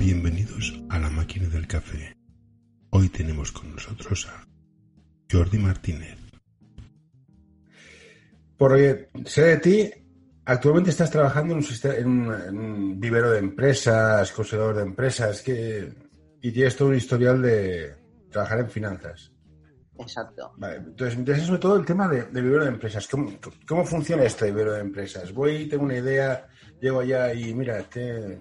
Bienvenidos a la máquina del café. Hoy tenemos con nosotros a Jordi Martínez. Por oye, sé de ti, actualmente estás trabajando en un, sistema, en un, en un vivero de empresas, consejerador de empresas, que, y tienes todo un historial de trabajar en finanzas. Exacto. Vale, entonces me interesa sobre todo el tema de, de vivero de empresas. ¿Cómo, ¿Cómo funciona este vivero de empresas? Voy, tengo una idea, llego allá y mira, este...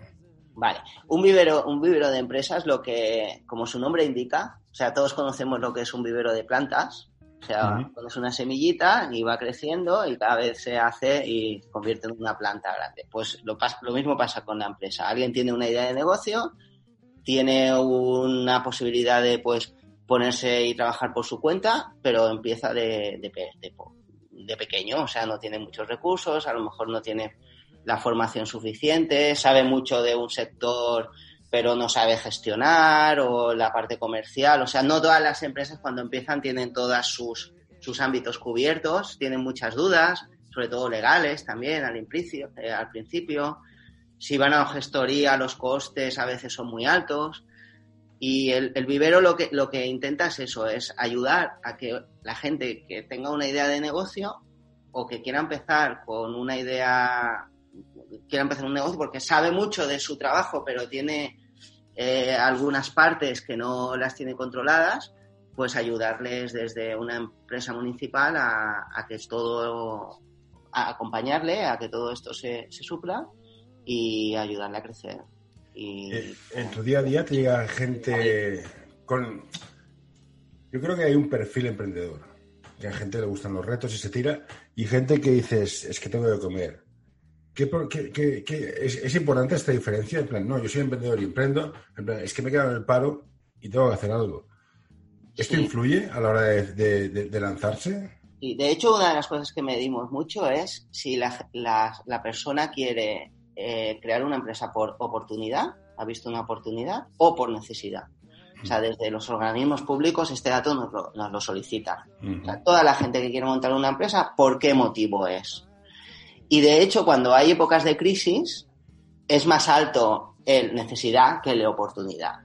Vale, un vivero, un vivero de empresas, lo que, como su nombre indica, o sea, todos conocemos lo que es un vivero de plantas, o sea, pones una semillita y va creciendo y cada vez se hace y convierte en una planta grande. Pues lo, lo mismo pasa con la empresa. Alguien tiene una idea de negocio, tiene una posibilidad de, pues, ponerse y trabajar por su cuenta, pero empieza de, de, de de pequeño, o sea, no tiene muchos recursos, a lo mejor no tiene la formación suficiente, sabe mucho de un sector pero no sabe gestionar o la parte comercial, o sea, no todas las empresas cuando empiezan tienen todos sus, sus ámbitos cubiertos, tienen muchas dudas, sobre todo legales también al principio, eh, al principio. Si van a gestoría, los costes a veces son muy altos. Y el, el vivero lo que, lo que intenta es eso, es ayudar a que la gente que tenga una idea de negocio o que quiera empezar con una idea, quiera empezar un negocio porque sabe mucho de su trabajo, pero tiene eh, algunas partes que no las tiene controladas, pues ayudarles desde una empresa municipal a, a que todo, a acompañarle a que todo esto se, se supla y ayudarle a crecer. Y, Eh, En tu día a día te llega gente con... Yo creo que hay un perfil emprendedor. Que a gente le gustan los retos y se tira. Y gente que dices, es que tengo que comer. ¿Qué, por- qué- qué- qué- es, es importante esta diferencia? En plan, no, yo soy emprendedor y emprendo. En plan, es que me quedo en el paro y tengo que hacer algo. ¿Esto Sí. influye a la hora de, de- de- de lanzarse? Y de hecho, una de las cosas que medimos mucho es si la, la- la persona quiere eh, crear una empresa por oportunidad, ha visto una oportunidad, o por necesidad. O sea, desde los organismos públicos este dato nos lo, nos lo solicita. O sea, toda la gente que quiere montar una empresa, ¿por qué motivo es? Y de hecho, cuando hay épocas de crisis, es más alto el necesidad que el oportunidad.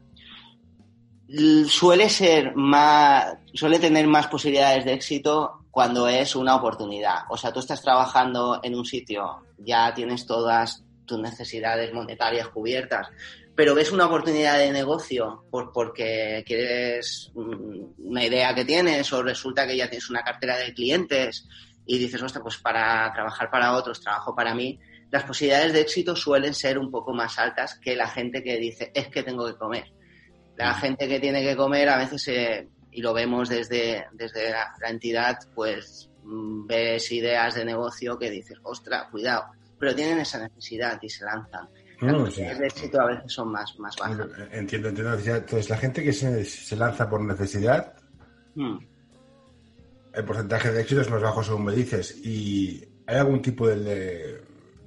Suele ser más, suele tener más posibilidades de éxito cuando es una oportunidad. O sea, tú estás trabajando en un sitio, ya tienes todas tus necesidades monetarias cubiertas, pero ves una oportunidad de negocio por, porque quieres mm, una idea que tienes o resulta que ya tienes una cartera de clientes y dices, ostras, pues para trabajar para otros, trabajo para mí, las posibilidades de éxito suelen ser un poco más altas que la gente que dice, es que tengo que comer. La gente que tiene que comer a veces, eh, y lo vemos desde, desde la, la entidad, pues mm, ves ideas de negocio que dices, ostras, cuidado, pero tienen esa necesidad y se lanzan. Las No, posibilidades sí. de éxito a veces son más, más bajas. Entiendo, entiendo. Entonces, la gente que se, se lanza por necesidad, Mm. El porcentaje de éxito es más bajo según me dices. ¿Y hay algún tipo de, de-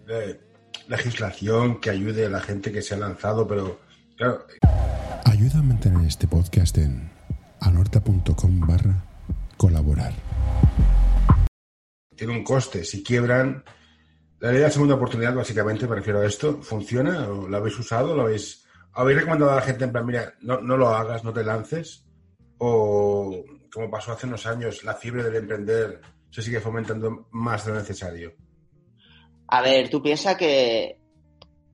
de legislación que ayude a la gente que se ha lanzado? Pero, claro, Ayuda a mantener este podcast en anorta.com barra colaborar. tiene un coste. Si quiebran, la ley de la segunda oportunidad, básicamente, me refiero a esto, ¿funciona? ¿O ¿Lo habéis usado? ¿Lo habéis, habéis recomendado a la gente en plan, mira, no, no lo hagas, no te lances? ¿O, como pasó hace unos años, la fiebre del emprender se sigue fomentando más de lo necesario? A ver, tú piensas que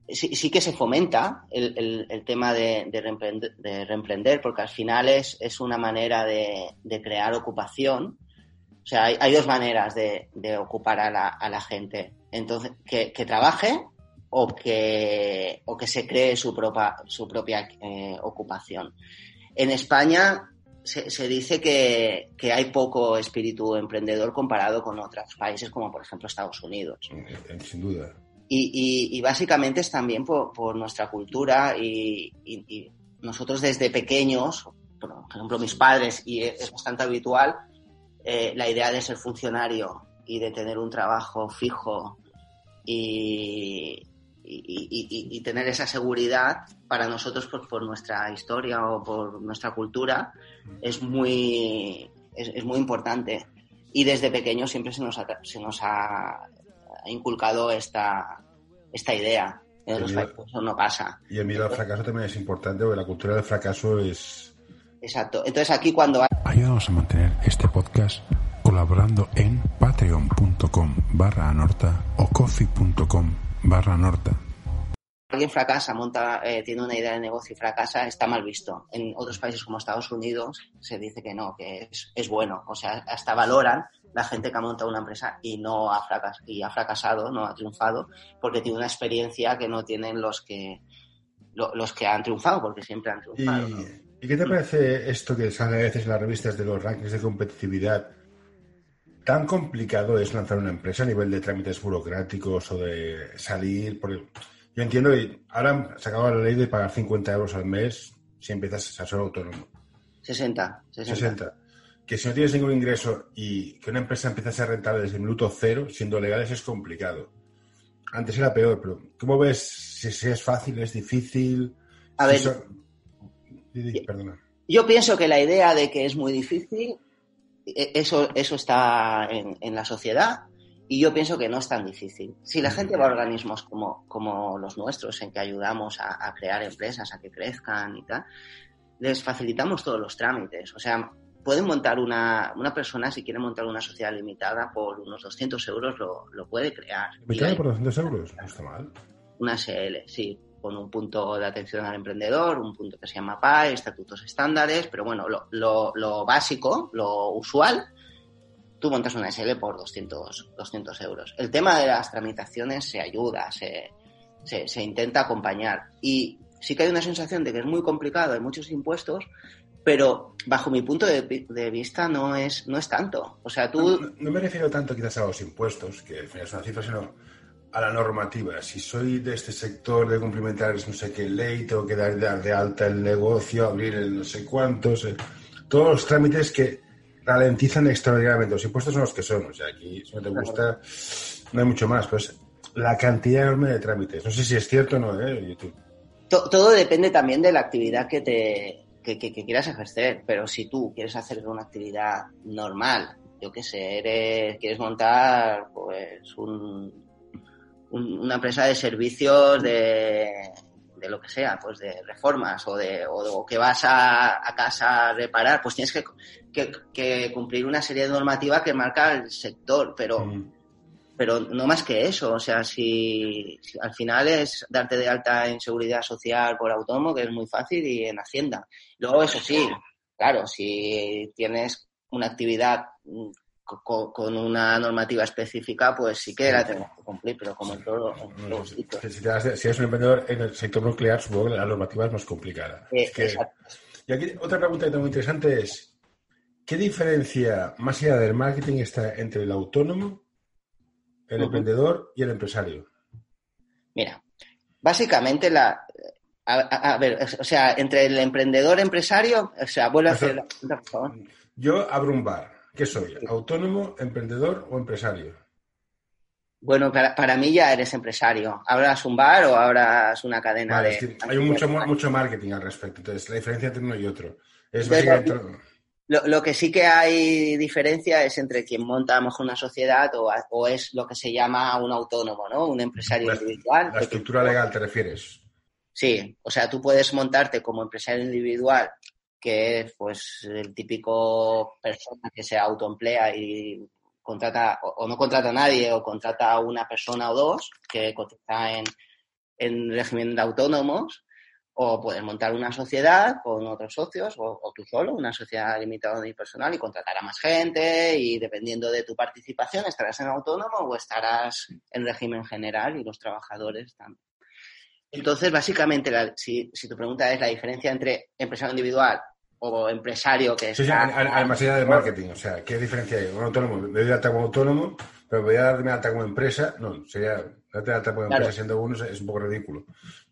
sí, que se fomenta el, tema de, de reemprender, de reemprender, porque al final es, es una manera de, crear ocupación. O sea, hay, dos maneras de, ocupar a la, gente. Entonces, que, trabaje o que, o que se cree su propia, su propia eh, ocupación. En España se, se dice que, que hay poco espíritu emprendedor comparado con otros países como por ejemplo Estados Unidos. Eh, Sin duda. Y, y- y básicamente es también por, por nuestra cultura y, nosotros desde pequeños, por ejemplo mis padres, y es bastante habitual, eh, la idea de ser funcionario y de tener un trabajo fijo y- y- y tener esa seguridad para nosotros pues, por nuestra historia o por nuestra cultura es muy, es, es muy importante. Y desde pequeño siempre se nos ha, se nos ha inculcado esta, esta idea. En miedo- países eso no pasa. Y el miedo al fracaso también es importante, porque la cultura del fracaso es... Exacto. Entonces aquí cuando hay Ayúdanos a mantener este podcast colaborando en patreon.com barra anorta o coffee.com barra norta. Alguien fracasa, monta, eh, tiene una idea de negocio y fracasa, está mal visto. En otros países como Estados Unidos se dice que no, que es, bueno. O sea, hasta valoran la gente que ha montado una empresa y no ha fracas y ha fracasado, no ha triunfado, porque tiene una experiencia que no tienen los que lo- los que han triunfado, porque siempre han ¿Y, triunfado. ¿no? ¿y qué te parece esto que sale a veces en las revistas de los rankings de competitividad? ¿Tan complicado es lanzar una empresa a nivel de trámites burocráticos o de salir? Porque yo entiendo que ahora se acaba la ley de pagar 50 euros al mes si empiezas a ser autónomo. 60, 60. 60. Que si no tienes ningún ingreso y que una empresa empieza a ser rentable desde el minuto cero, siendo legales, es complicado. Antes era peor, pero ¿cómo ves si, si es fácil, es difícil? A Si ver. son- perdona. Yo pienso que la idea de que es muy difícil, e- eso, eso está en, en la sociedad y yo pienso que no es tan difícil. Si la gente va a organismos como, como los nuestros, en que ayudamos a, a crear empresas, a que crezcan y tal, les facilitamos todos los trámites. O sea, pueden montar una, una persona, si quiere montar una sociedad limitada, por unos 200 euros lo, lo puede crear. Y ¿Me hay- por 200 euros? No está mal. una SL, sí, con un punto de atención al emprendedor, un punto que se llama PAE, estatutos estándares, pero bueno, lo, lo- lo básico, lo usual, tú montas una SL por 200, 200 euros. El tema de las tramitaciones se ayuda, se, se, se intenta acompañar. Y sí que hay una sensación de que es muy complicado, hay muchos impuestos, pero bajo mi punto de, de vista no es, no es tanto. O sea, tú... No, no me refiero tanto quizás a los impuestos, que al final es una cifra, sino a la normativa. Si soy de este sector de cumplimentar no sé qué ley, tengo que dar, dar de alta el negocio, abrir el no sé cuántos, eh, todos los trámites que ralentizan extraordinariamente. Los impuestos son los que son. O sea, aquí si no te gusta, no hay mucho más. Pues la cantidad enorme de trámites. No sé si es cierto o no, ¿eh? YouTube. To- todo depende también de la actividad que te que, que- que quieras ejercer, pero si tú quieres hacer una actividad normal, yo qué sé, eres, quieres montar pues un, un- una empresa de servicios de, de lo que sea, pues de reformas o de o, o que vas a, a casa a reparar, pues tienes que, que- que cumplir una serie de normativas que marca el sector, pero Mm. pero no más que eso. O sea, si, si al final es darte de alta en seguridad social por autónomo, que es muy fácil, y en Hacienda. Luego, eso sí, claro, si tienes una actividad co- co- con una normativa específica, pues sí que la tenemos que cumplir, pero como en todo, en sitios. Si, eres un emprendedor en el sector nuclear, supongo que la normativa es más complicada. Eh, Es que- exacto. Y aquí otra pregunta que tengo muy interesante es, ¿qué diferencia más allá del marketing está entre el autónomo, el emprendedor y el empresario? Mira, básicamente la... A, a- a ver, o sea, entre el emprendedor empresario, o sea, vuelve a hacer la pregunta, por favor. Yo abro un bar. ¿Qué soy? ¿Autónomo, emprendedor o empresario? Bueno, para, para mí ya eres empresario. ¿Abras un bar o abras una cadena Vale, de...? es que hay mucho, mucho marketing al respecto. Entonces, la diferencia entre uno y otro. Es Entonces, básicamente... Lo, lo que sí que hay diferencia es entre quien monta a lo mejor una sociedad o, o es lo que se llama un autónomo, ¿no? Un empresario La, individual. la estructura legal, ¿te refieres? Sí, o sea, tú puedes montarte como empresario individual, que es pues el típico persona que se autoemplea y contrata o, o no contrata a nadie o contrata a una persona o dos que cotiza en, en régimen de autónomos o puedes montar una sociedad con otros socios o, o tú solo, una sociedad limitada unipersonal y contratar a más gente y dependiendo de tu participación estarás en autónomo o estarás en régimen general y los trabajadores también. Entonces, básicamente, la- si, si tu pregunta es la diferencia entre empresario individual o empresario que Sí, sí, está- además allá del marketing. O sea, ¿qué diferencia hay? Un autónomo, me doy de alta como autónomo, pero voy a darme de alta como empresa. No, sería darte de alta como Claro. empresa siendo uno es, es un poco ridículo.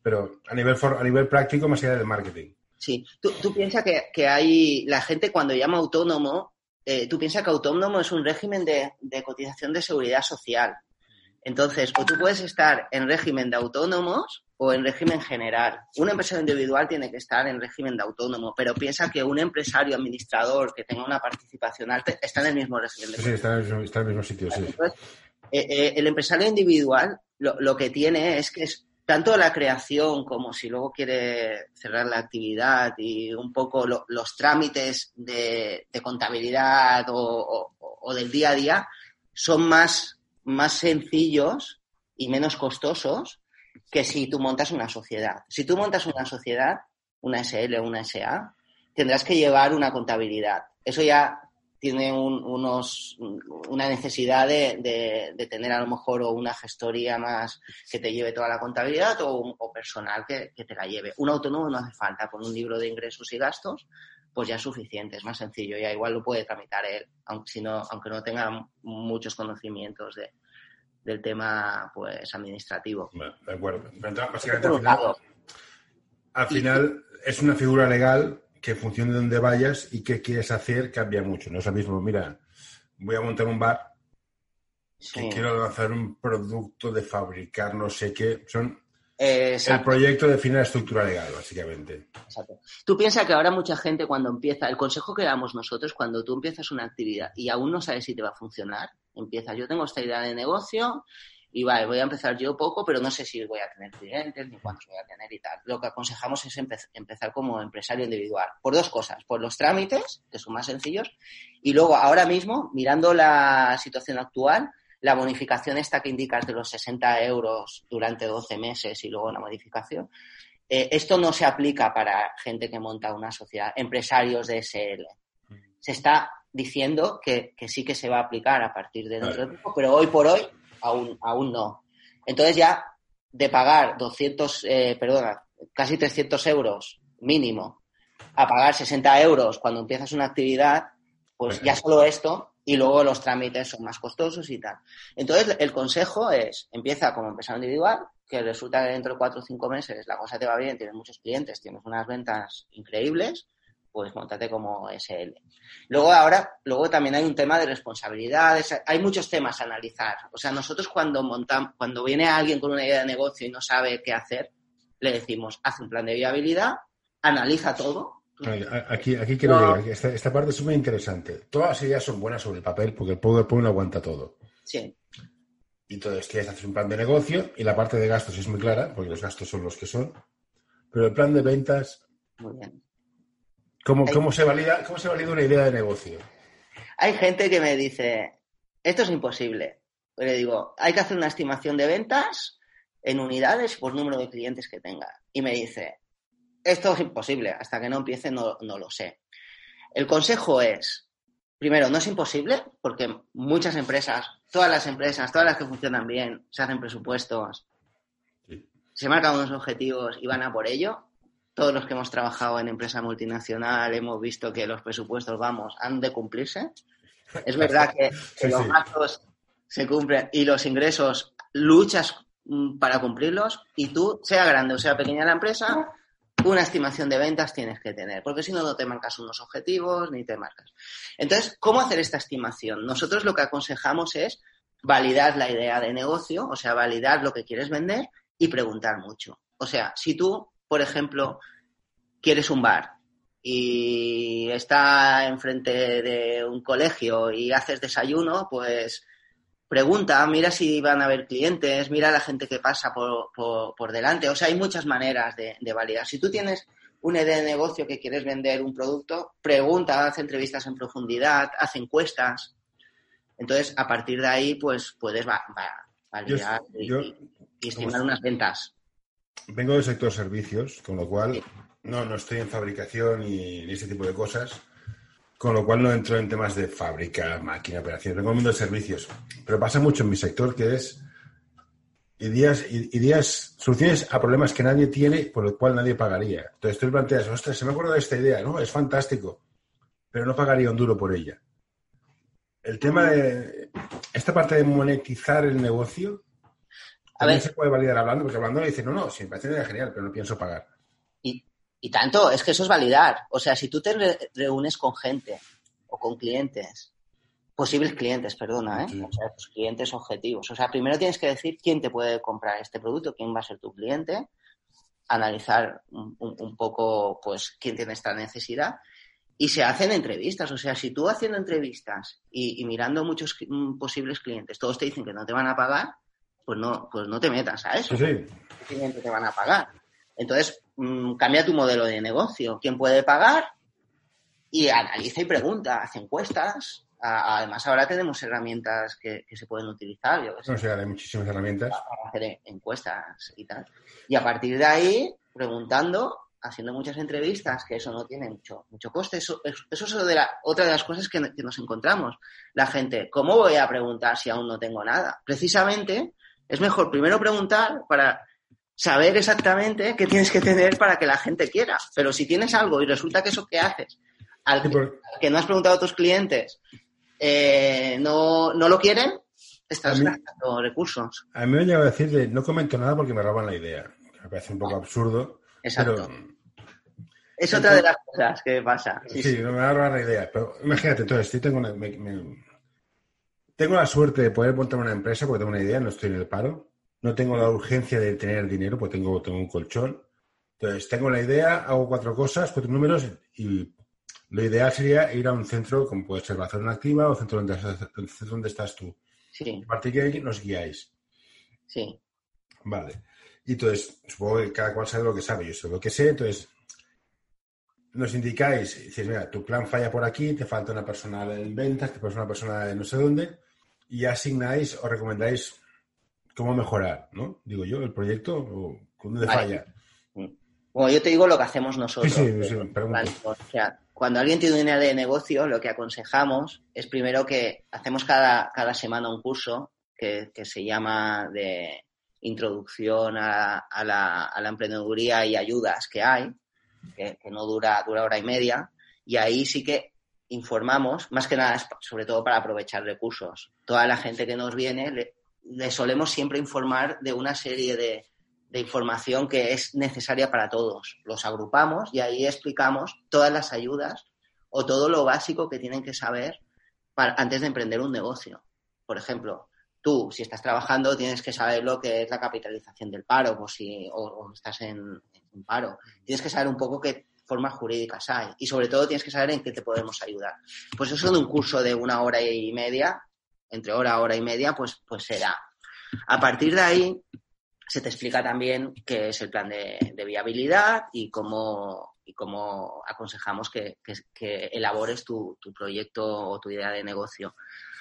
Pero a nivel, for- a nivel práctico, más allá del marketing. Sí, tú, tú piensas que, que hay la gente cuando llama autónomo, eh, tú piensas que autónomo es un régimen de, de cotización de seguridad social. Entonces, o tú puedes estar en régimen de autónomos o en régimen general. Un empresario individual tiene que estar en régimen de autónomo, pero piensa que un empresario administrador que tenga una participación alta está en el mismo régimen Sí, está en el mismo, está en el mismo sitio, sí. Entonces, eh, eh, el empresario individual lo, lo que tiene es que es tanto la creación como si luego quiere cerrar la actividad y un poco los trámites de, contabilidad o, del día a día son más, más sencillos y menos costosos que si tú montas una sociedad. Si tú montas una sociedad, una SL o una SA, tendrás que llevar una contabilidad. Eso ya tiene unos, una necesidad de, tener a lo mejor una gestoría más que te lleve toda la contabilidad o, personal que, te la lleve. Un autónomo no hace falta, con un libro de ingresos y gastos, pues ya es suficiente, es más sencillo, ya igual lo puede tramitar él, aunque, no, aunque no tenga muchos conocimientos de, del tema pues administrativo. de acuerdo. básicamente, al final, al final es una figura legal que en función de dónde vayas y qué quieres hacer cambia mucho. No es lo mismo, mira, voy a montar un bar que quiero lanzar un producto de fabricar no sé qué. Son El proyecto define la estructura legal, básicamente. Exacto. Tú piensas que ahora mucha gente cuando empieza, el consejo que damos nosotros, cuando tú empiezas una actividad y aún no sabes si te va a funcionar, empieza, yo tengo esta idea de negocio y vale, voy a empezar yo poco, pero no sé si voy a tener clientes ni cuántos voy a tener y tal. Lo que aconsejamos es empezar como empresario individual. Por dos cosas, por los trámites, que son más sencillos, y luego ahora mismo, mirando la situación actual, la bonificación esta que indicas de los 60 euros durante 12 meses y luego una modificación, eh, esto no se aplica para gente que monta una sociedad, empresarios de SL. Se está diciendo que, sí que se va a aplicar a partir de dentro de poco, pero hoy por hoy aún, aún no. Entonces ya de pagar 200, eh, perdona, casi 300 euros mínimo a pagar 60 euros cuando empiezas una actividad, pues ya solo esto y luego los trámites son más costosos y tal. Entonces el consejo es, empieza como empresario individual, que resulta que dentro de cuatro o cinco meses la cosa te va bien, tienes muchos clientes, tienes unas ventas increíbles, pues montate como SL. Luego ahora, luego también hay un tema de responsabilidades, hay muchos temas a analizar. O sea, nosotros cuando montamos, cuando viene alguien con una idea de negocio y no sabe qué hacer, le decimos, haz un plan de viabilidad, analiza todo. Aquí, aquí quiero llegar, esta, esta, parte es muy interesante. Todas las ideas son buenas sobre el papel porque el PowerPoint aguanta todo. Sí. Y entonces quieres hacer un plan de negocio y la parte de gastos es muy clara, porque los gastos son los que son. Pero el plan de ventas. Muy bien ¿Cómo, se valida, ¿Cómo se valida una idea de negocio? Hay gente que me dice, esto es imposible. le digo, hay que hacer una estimación de ventas en unidades por número de clientes que tenga. Y me dice, esto es imposible, hasta que no empiece no, no lo sé. El consejo es, primero, no es imposible, porque muchas empresas, todas las empresas, todas las que funcionan bien, se hacen presupuestos, se marcan unos objetivos y van a por ello todos los que hemos trabajado en empresa multinacional hemos visto que los presupuestos, vamos, han de cumplirse. Es verdad que, los gastos se cumplen y los ingresos luchas mm, para cumplirlos y tú, sea grande o sea pequeña la empresa, una estimación de ventas tienes que tener, porque si no, no te marcas unos objetivos ni te marcas. Entonces, ¿cómo hacer esta estimación? Nosotros lo que aconsejamos es validar la idea de negocio, o sea, validar lo que quieres vender y preguntar mucho. O sea, si tú por ejemplo, quieres un bar y está enfrente de un colegio y haces desayuno, pues pregunta, mira si van a haber clientes, mira la gente que pasa por, delante. O sea, hay muchas maneras de, validar. Si tú tienes una idea de negocio que quieres vender un producto, pregunta, haz entrevistas en profundidad, haz encuestas. Entonces, a partir de ahí, pues puedes validar y estimar unas ventas vengo del sector servicios, con lo cual no, no estoy en fabricación ni, ese tipo de cosas, con lo cual no entro en temas de fábrica, máquina, operaciones, vengo del mundo de servicios. Pero pasa mucho en mi sector que es ideas, ideas, soluciones a problemas que nadie tiene, por lo cual nadie pagaría. Entonces tú planteas, ostras, se me acuerdo de esta idea, ¿no? Es fantástico, pero no pagaría un duro por ella. El tema de esta parte de monetizar el negocio, a ver. se puede validar hablando, porque hablando le dice, no, no, sí, me parece genial, pero no pienso pagar. Y, y tanto, es que eso es validar. O sea, si tú te reúnes con gente o con clientes, posibles clientes, perdona, ¿eh? O sea, tus clientes objetivos. O sea, primero tienes que decir quién te puede comprar este producto, quién va a ser tu cliente, analizar un, un poco, pues, quién tiene esta necesidad y se hacen entrevistas. O sea, si tú haciendo entrevistas y, y mirando muchos posibles clientes, todos te dicen que no te van a pagar, pues no, pues no te metas a eso. Sí, sí. ¿Qué te van a pagar? Entonces, mm, cambia tu modelo de negocio. ¿Quién puede pagar? Y analiza y pregunta, hace encuestas. A- Además, ahora tenemos herramientas que, que se pueden utilizar. Yo qué sé, No sé, hay muchísimas herramientas. para hacer encuestas y tal. Y a partir de ahí, preguntando, haciendo muchas entrevistas, que eso no tiene mucho, mucho coste. Eso, eso es otra de, la- otra de las cosas que, que nos encontramos. La gente, ¿cómo voy a preguntar si aún no tengo nada? Precisamente, es mejor primero preguntar para saber exactamente qué tienes que tener para que la gente quiera. Pero si tienes algo y resulta que eso que haces, al que, por- al que no has preguntado a tus clientes, eh, no, no lo quieren, estás mí- gastando recursos. A mí me llegado a decir de no comento nada porque me roban la idea. Me parece un poco absurdo. Exacto. Pero Es otra de las cosas que pasa. Sí, Sí, sí. no me va a robar la idea. Pero imagínate, entonces, yo tengo, una- me- me- tengo la suerte de poder montar una empresa porque tengo una idea, no estoy en el paro. No tengo la urgencia de tener dinero porque tengo, tengo un colchón. Entonces, tengo la idea, hago cuatro cosas, cuatro números y lo ideal sería ir a un centro como puede ser Barcelona Activa o centro donde, centro donde estás tú. Sí, A partir de ahí nos guiáis. sí. Vale. Y entonces, supongo que cada cual sabe lo que sabe. Yo sé lo que sé, entonces nos indicáis, dices, mira, tu plan falla por aquí, te falta una persona en ventas, te falta una persona en no sé dónde, y asignáis o recomendáis cómo mejorar, ¿no? Digo yo, el proyecto, o dónde Vale. falla. Bueno, yo te digo lo que hacemos nosotros. Sí, sí, sí, pregunto. o sea, cuando alguien tiene una idea de negocio, lo que aconsejamos es primero que hacemos cada, cada semana un curso que, que se llama de introducción a, a la, a la emprendeduría y ayudas que hay, que, que no dura, dura hora y media, y ahí sí que informamos, más que nada, sobre todo para aprovechar recursos. Toda la gente que nos viene, le, le solemos siempre informar de una serie de, de información que es necesaria para todos. Los agrupamos y ahí explicamos todas las ayudas o todo lo básico que tienen que saber antes de emprender un negocio. Por ejemplo, tú, si estás trabajando, tienes que saber lo que es la capitalización del paro o, si, o, estás en, en paro. Tienes que saber un poco qué formas jurídicas hay y sobre todo tienes que saber en qué te podemos ayudar. Pues eso de un curso de una hora y media, entre hora, hora y media, pues, pues será. A partir de ahí, se te explica también qué es el plan de, viabilidad y cómo, y cómo aconsejamos que, que- elabores tu, tu proyecto o tu idea de negocio.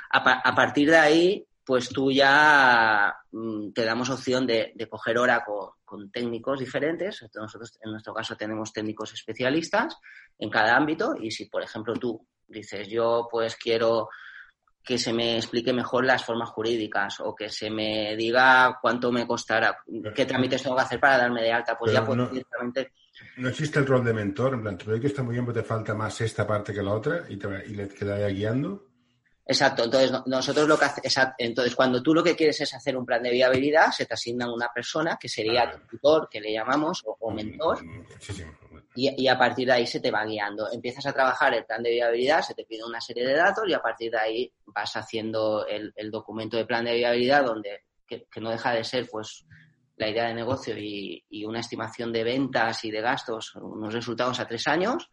A partir de ahí, pues tú ya mm, te damos opción de, de coger hora con, con técnicos diferentes. Nosotros, en nuestro caso, tenemos técnicos especialistas en cada ámbito y si, por ejemplo, tú dices, yo pues quiero que se me explique mejor las formas jurídicas o que se me diga cuánto me costará, qué trámites tengo que hacer para darme de alta, pues ya puedo no- directamente. No existe el rol de mentor, en plan, tu proyecto está muy bien, pero te falta más esta parte que la otra y te, y le quedaría guiando. Exacto, entonces no- nosotros lo que hace, exacto, entonces cuando tú lo que quieres es hacer un plan de viabilidad, se te asigna una persona que sería Ah. tu tutor, que le llamamos, o, o mentor, Mm, Sí, sí. y, y a partir de ahí se te va guiando. Empiezas a trabajar el plan de viabilidad, se te pide una serie de datos y a partir de ahí vas haciendo el, el documento de plan de viabilidad donde que, que no deja de ser pues la idea de negocio y, y una estimación de ventas y de gastos, unos resultados a tres años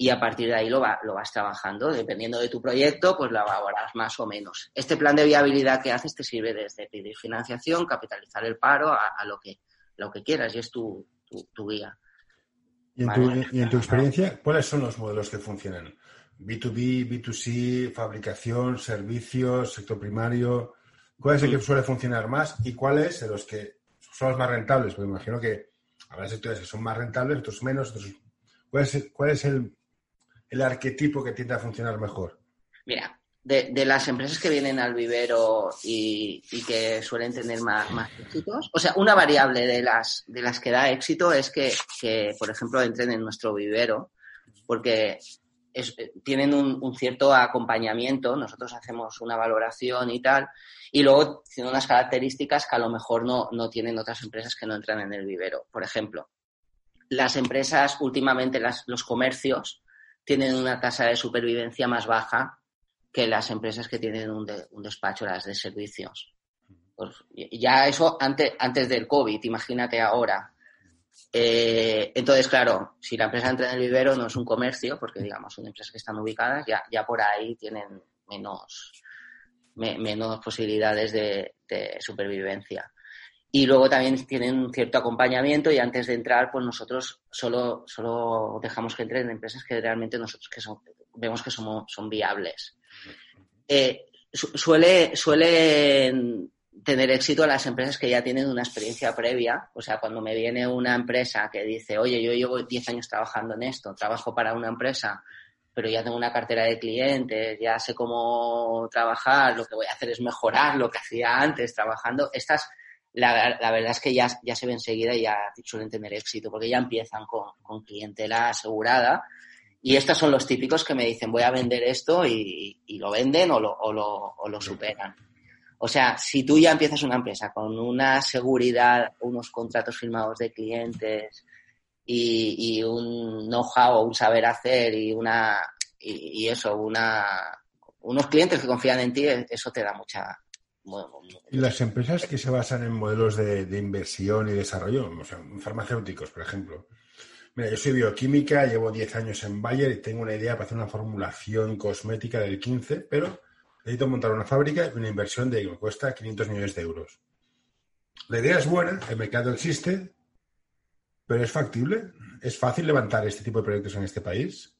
y a partir de ahí lo, va- lo vas trabajando. Dependiendo de tu proyecto, pues lo elaboras más o menos. Este plan de viabilidad que haces te sirve desde pedir financiación, capitalizar el paro, a, a lo, que, lo que quieras y es tu, tu, tu guía. Y en, tu, y en tu experiencia, ¿cuáles son los modelos que funcionan? B2B, B2C, fabricación, servicios, sector primario. ¿Cuál es el que suele funcionar más y cuáles de los que son los más rentables? Porque me imagino que habrá sectores que son más rentables, otros menos. Otros... ¿Cuál es, cuál es el, el arquetipo que tiende a funcionar mejor? Mira, de, las empresas que vienen al vivero y, que suelen tener más, más éxitos, o sea, una variable de las, de las que da éxito es que, que, por ejemplo, entren en nuestro vivero, porque es- tienen un, un cierto acompañamiento, nosotros hacemos una valoración y tal, y luego tienen unas características que a lo mejor no, no tienen otras empresas que no entran en el vivero. Por ejemplo, las empresas, últimamente las- los comercios, tienen una tasa de supervivencia más baja que las empresas que tienen un, de- un despacho, las de servicios. Pues, ya eso antes, antes del COVID, imagínate ahora. Eh, entonces, claro, si la empresa entra en el vivero no es un comercio, porque digamos son empresas que están ubicadas, ya, ya por ahí tienen menos, menos posibilidades de, supervivencia. Y luego también tienen cierto acompañamiento y antes de entrar, pues nosotros solo, solo dejamos que entren empresas que realmente nosotros que son, vemos que somos, son viables. Eh, suele, suelen tener éxito las empresas que ya tienen una experiencia previa. O sea, cuando me viene una empresa que dice, oye, yo llevo 10 años trabajando en esto, trabajo para una empresa, pero ya tengo una cartera de clientes, ya sé cómo trabajar, lo que voy a hacer es mejorar lo que hacía antes trabajando. Estas, la, verdad es que ya, ya se ven enseguida y ya suelen tener éxito, porque ya empiezan con, con clientela asegurada. Y estos son los típicos que me dicen, voy a vender esto y, y lo venden o lo, o lo, o lo superan. O sea, si tú ya empiezas una empresa con una seguridad, unos contratos firmados de clientes y, un know-how, un saber hacer y una y, eso, una unos clientes que confían en ti, eso te da mucha. Y las empresas que se basan en modelos de, inversión y desarrollo, o sea, farmacéuticos, por ejemplo. Mira, yo soy bioquímica, llevo 10 años en Bayer y tengo una idea para hacer una formulación cosmética del 15, pero necesito montar una fábrica y una inversión de que me cuesta 500 millones de euros. La idea es buena, el mercado existe, pero es factible. ¿Es fácil levantar este tipo de proyectos en este país?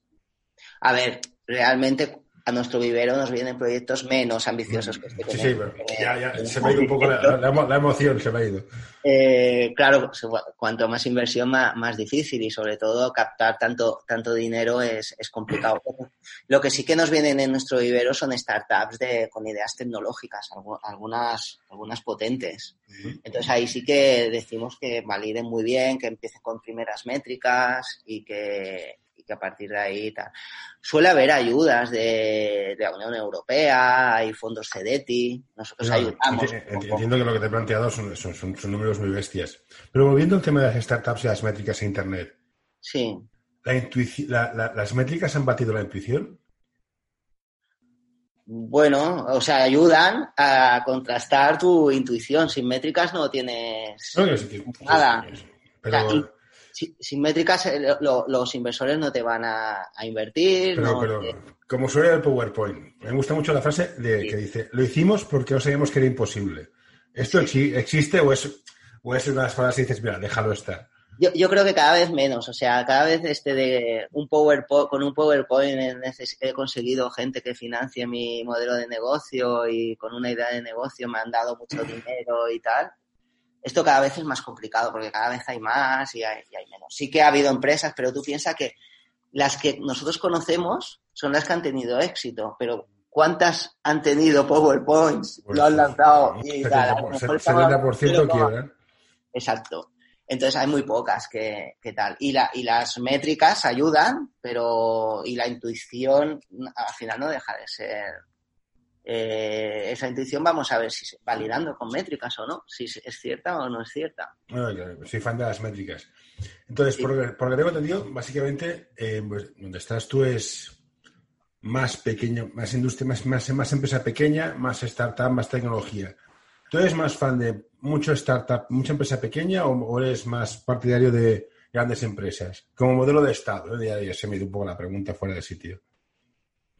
A ver, realmente a nuestro vivero nos vienen proyectos menos ambiciosos que este. Sí, sí, pero ya, ya, se me ha ido un poco la, emoción, se me ha ido. Eh, claro, cuanto más inversión, más, difícil y sobre todo captar tanto, tanto dinero es, es, complicado. Lo que sí que nos vienen en nuestro vivero son startups de, con ideas tecnológicas, algunas, algunas potentes. Entonces ahí sí que decimos que validen muy bien, que empiecen con primeras métricas y que, que a partir de ahí tal. Suele haber ayudas de, la Unión Europea, hay fondos CEDETI, nosotros ayudamos. Entiendo que lo que te he planteado son, son, números muy bestias. Pero volviendo al tema de las startups y las métricas en Internet. Sí. ¿Las métricas han batido la intuición? Bueno, o sea, ayudan a contrastar tu intuición. Sin métricas no tienes nada. Pero sin métricas eh, los inversores no te van a, invertir. Pero, como suele el PowerPoint, me gusta mucho la frase de, que dice, lo hicimos porque no sabíamos que era imposible. ¿Esto existe o es, o es una de las palabras que dices, mira, déjalo estar? Yo, yo, creo que cada vez menos, o sea, cada vez este de un PowerPoint, con un PowerPoint he, conseguido gente que financie mi modelo de negocio y con una idea de negocio me han dado mucho dinero y tal esto cada vez es más complicado porque cada vez hay más y hay, menos. Sí que ha habido empresas, pero tú piensas que las que nosotros conocemos son las que han tenido éxito, pero ¿cuántas han tenido PowerPoints? lo han lanzado y tal. 70% quiebran. Exacto. Entonces hay muy pocas que, que tal. Y, la, y las métricas ayudan, pero y la intuición al final no deja de ser eh, esa intuición vamos a ver si validando con métricas o no, si es cierta o no es cierta. soy fan de las métricas. Entonces, por, lo que tengo entendido, básicamente, eh, pues, donde estás tú es más pequeño, más industria, más, más, más empresa pequeña, más startup, más tecnología. ¿Tú eres más fan de mucho startup, mucha empresa pequeña o, eres más partidario de grandes empresas? Como modelo de Estado, ¿eh? ya, se me dio un poco la pregunta fuera de sitio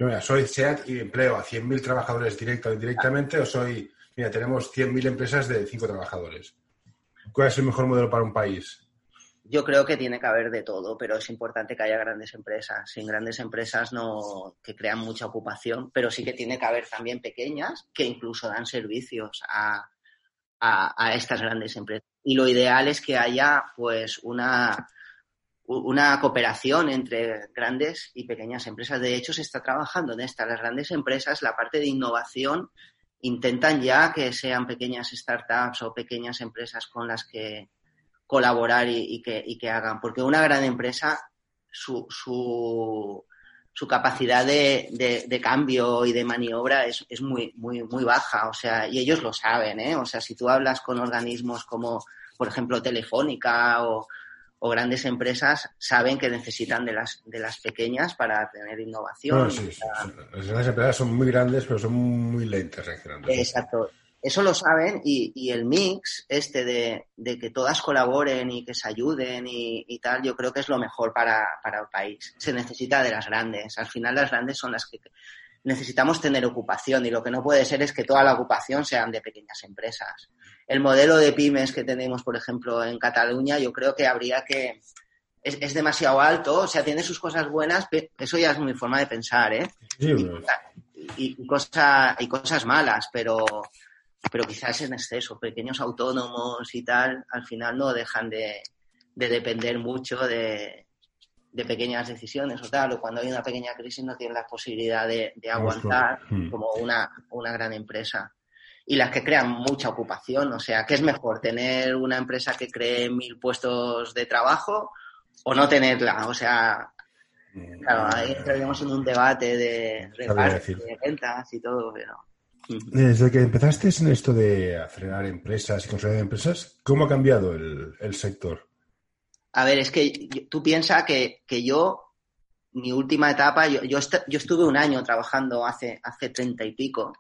mira, soy SEAT y empleo a 100.000 trabajadores directa o indirectamente, o soy, mira, tenemos 100.000 empresas de 5 trabajadores. ¿Cuál es el mejor modelo para un país? Yo creo que tiene que haber de todo, pero es importante que haya grandes empresas. Sin grandes empresas no que crean mucha ocupación, pero sí que tiene que haber también pequeñas que incluso dan servicios a, a estas grandes empresas. Y lo ideal es que haya pues una una cooperación entre grandes y pequeñas empresas. De hecho, se está trabajando en esta. Las grandes empresas, la parte de innovación, intentan ya que sean pequeñas startups o pequeñas empresas con las que colaborar y, que, hagan. Porque una gran empresa, su, su, su capacidad de, de, cambio y de maniobra es, es, muy, muy, muy baja. O sea, y ellos lo saben, ¿eh? O sea, si tú hablas con organismos como, por ejemplo, Telefónica o, o grandes empresas saben que necesitan de las, de las pequeñas para tener innovación. Las grandes empresas son muy grandes, pero son muy lentas reaccionando. Exacto. Eso lo saben y, y el mix este de, de, que todas colaboren y que se ayuden y, y, tal, yo creo que es lo mejor para, para el país. Se necesita de las grandes. Al final las grandes son las que necesitamos tener ocupación y lo que no puede ser es que toda la ocupación sean de pequeñas empresas. El modelo de pymes que tenemos, por ejemplo, en Cataluña, yo creo que habría que... Es, demasiado alto, o sea, tiene sus cosas buenas, eso ya es mi forma de pensar, ¿eh? y, y cosas malas, pero, pero quizás en exceso. Pequeños autónomos y tal, al final no dejan de, depender mucho de, pequeñas decisiones o tal, o cuando hay una pequeña crisis no tienen la posibilidad de, aguantar hmm. como una, una gran empresa. Y las que crean mucha ocupación, o sea, ¿qué es mejor? ¿Tener una empresa que cree mil puestos de trabajo o no tenerla? O sea, mm, claro, ahí entraríamos en un debate de reparto, de ventas y todo, pero... Desde que empezaste en esto de acelerar empresas y construir empresas, ¿cómo ha cambiado el, sector? A ver, es que tú piensas que, yo, mi última etapa, yo, yo, estuve un año trabajando hace, hace treinta y pico.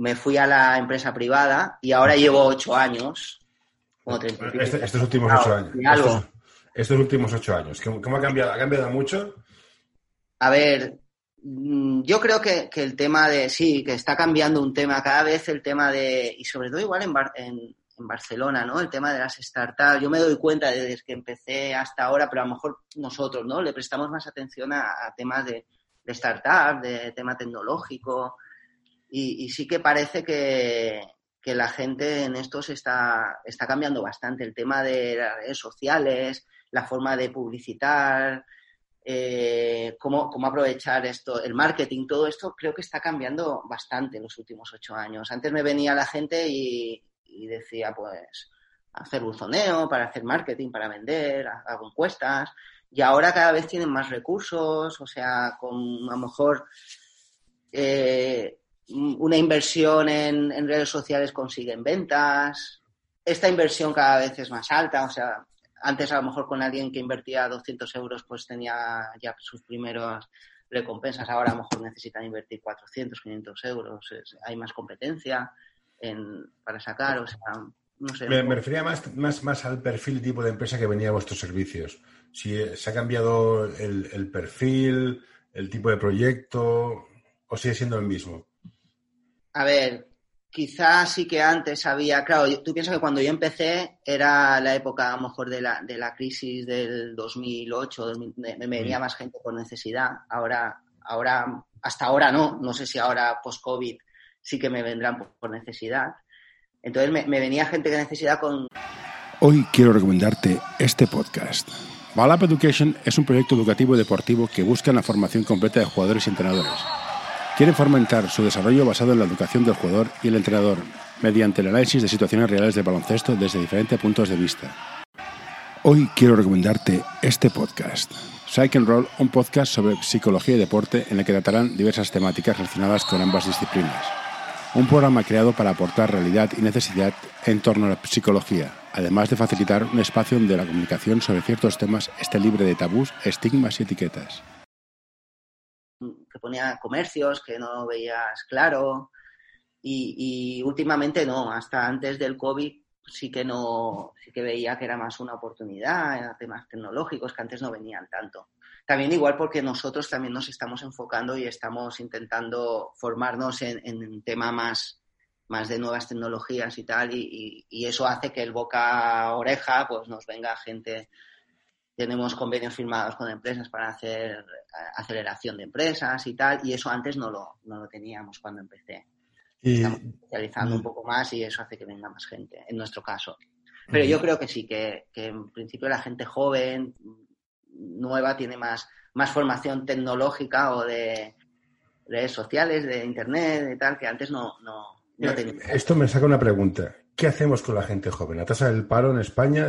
Me fui a la empresa privada y ahora llevo ocho años. Este, estos últimos ocho años. Estos, últimos ocho años. ¿Cómo, ha cambiado? ¿Ha cambiado mucho? A ver, Mm, yo creo que, el tema de, sí, que está cambiando un tema cada vez, el tema de, y sobre todo igual en, en, Barcelona, ¿no? El tema de las startups. Yo me doy cuenta desde que empecé hasta ahora, pero a lo mejor nosotros, ¿no? Le prestamos más atención a, temas de, de startups, de tema tecnológico. Y, sí que parece que, que, la gente en esto se está, está cambiando bastante. El tema de las redes sociales, la forma de publicitar, eh, cómo, aprovechar esto, el marketing, todo esto creo que está cambiando bastante en los últimos ocho años. Antes me venía la gente y, decía, pues, hacer buzoneo, para hacer marketing, para vender, hago encuestas, y ahora cada vez tienen más recursos, o sea, con a lo mejor eh, una inversión en, en redes sociales consiguen ventas, esta inversión cada vez es más alta, o sea, antes a lo mejor con alguien que invertía 200 euros pues tenía ya sus primeras recompensas, ahora a lo mejor necesitan invertir 400, 500 euros, hay más competencia para sacar, o sea, no sé. Me, refería más, más, más al perfil tipo de empresa que venía a vuestros servicios. Si se ha cambiado el, el perfil, el tipo de proyecto, o sigue siendo el mismo. A ver, quizás sí que antes había, claro, tú piensas que cuando yo empecé era la época a lo mejor de la, de la crisis del 2008, me, venía mm. más gente por necesidad, ahora, ahora, hasta ahora no, no sé si ahora post-COVID sí que me vendrán por, necesidad. Entonces me, me, venía gente de necesidad con... Hoy quiero recomendarte este podcast. Balap Education es un proyecto educativo y deportivo que busca la formación completa de jugadores y entrenadores Quieren fomentar su desarrollo basado en la educación del jugador y el entrenador, mediante el análisis de situaciones reales del baloncesto desde diferentes puntos de vista. Hoy quiero recomendarte este podcast. Psych and Roll, un podcast sobre psicología y deporte en el que tratarán diversas temáticas relacionadas con ambas disciplinas. Un programa creado para aportar realidad y necesidad en torno a la psicología, además de facilitar un espacio donde la comunicación sobre ciertos temas esté libre de tabús, estigmas y etiquetas que ponía comercios que no veías claro. Y, últimamente no, hasta antes del COVID sí que no, sí que veía que era más una oportunidad temas tecnológicos que antes no venían tanto. También igual porque nosotros también nos estamos enfocando y estamos intentando formarnos en, en tema más, más de nuevas tecnologías y tal, y, eso hace que el boca oreja pues nos venga gente tenemos convenios firmados con empresas para hacer eh, aceleración de empresas y tal, y eso antes no lo, no lo teníamos cuando empecé. Estamos especializando un poco más y eso hace que venga más gente, en nuestro caso. Pero yo creo que sí, que, en principio la gente joven, nueva, tiene más, más formación tecnológica o de redes sociales, de internet, y tal, que antes no, no, no tenía. Esto me saca una pregunta. ¿Qué hacemos con la gente joven? La tasa del paro en España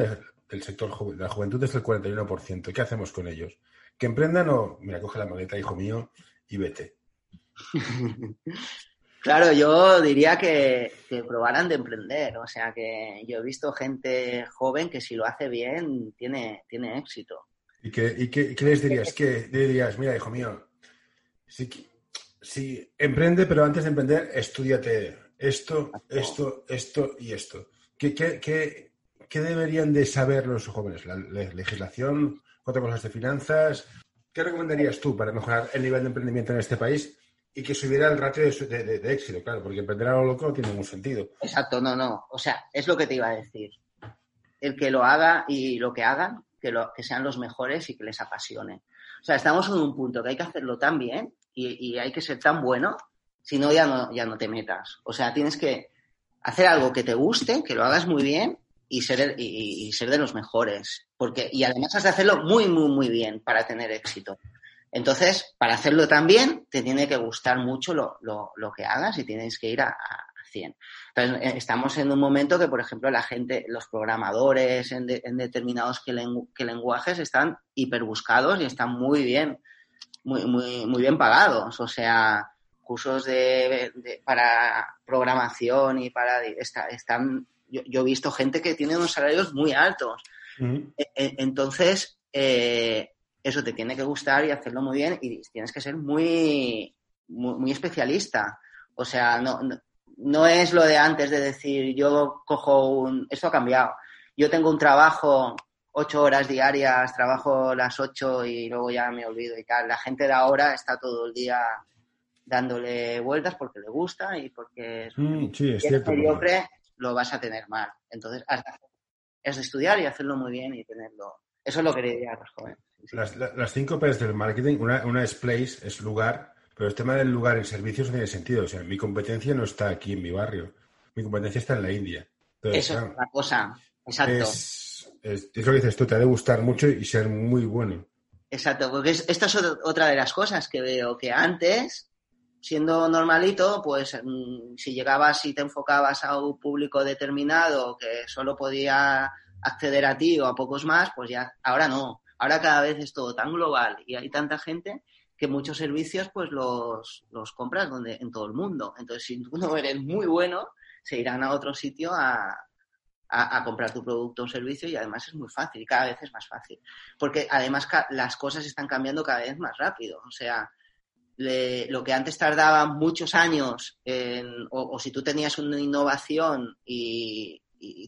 el sector de la juventud es el 41%. ¿Qué hacemos con ellos? ¿Que emprendan o, mira, coge la maleta, hijo mío, y vete? Claro, yo diría que, probaran de emprender. O sea, que yo he visto gente joven que si lo hace bien tiene, tiene éxito. ¿Y qué, les dirías? ¿Qué dirías? Mira, hijo mío, si, si emprende, pero antes de emprender, estudiate esto, esto, esto y esto. ¿Qué, qué, qué, ¿qué deberían de saber los jóvenes? ¿La legislación? ¿Cuatro cosas de finanzas? ¿Qué recomendarías tú para mejorar el nivel de emprendimiento en este país y que subiera el ratio de, éxito, claro, porque emprender a lo loco no tiene ningún sentido. Exacto, no, no. O sea, es lo que te iba a decir. El que lo haga y lo que hagan, que, lo, que sean los mejores y que les apasione. O sea, estamos en un punto que hay que hacerlo tan bien y, hay que ser tan bueno, si no ya, no, ya no te metas. O sea, tienes que hacer algo que te guste, que lo hagas muy bien y ser, y, ser de los mejores. Porque, y además has de hacerlo muy, muy, muy bien para tener éxito. Entonces, para hacerlo tan bien, te tiene que gustar mucho lo, lo, que hagas y tienes que ir a, 100. Entonces, eh, estamos en un momento que, por ejemplo, la gente, los programadores en, determinados que, lenguajes están hiperbuscados y están muy bien, muy, muy, muy bien pagados. O sea, cursos de, para programación y para... están, yo, he visto gente que tiene unos salarios muy altos. E, e, entonces, eh, eso te tiene que gustar y hacerlo muy bien y tienes que ser muy, muy, especialista. O sea, no, no, es lo de antes de decir yo cojo un... Esto ha cambiado. Yo tengo un trabajo ocho horas diarias, trabajo las ocho y luego ya me olvido y tal. La gente de ahora está todo el día dándole vueltas porque le gusta y porque es, mm, sí, es cierto, mediocre, lo vas a tener mal. Entonces, es de estudiar y hacerlo muy bien y tenerlo. Eso es lo que diría a los jóvenes. Las, cinco P's del marketing, una, es place, es lugar, pero el tema del lugar en servicios no tiene sentido. O sea, mi competencia no está aquí en mi barrio, mi competencia está en la India. Eso es una cosa, exacto. Es, lo que dices tú, te ha de gustar mucho y ser muy bueno. Exacto, porque esta es otra de las cosas que veo, que antes, siendo normalito, pues mm, si llegabas y te enfocabas a un público determinado que solo podía acceder a ti o a pocos más, pues ya, ahora no. Ahora cada vez es todo tan global y hay tanta gente que muchos servicios pues los, los compras donde, en todo el mundo. Entonces, si tú no eres muy bueno, se irán a otro sitio a, a, comprar tu producto o servicio y además es muy fácil, cada vez es más fácil. Porque además las cosas están cambiando cada vez más rápido. O sea, lo que antes tardaba muchos años, en, o, si tú tenías una innovación y,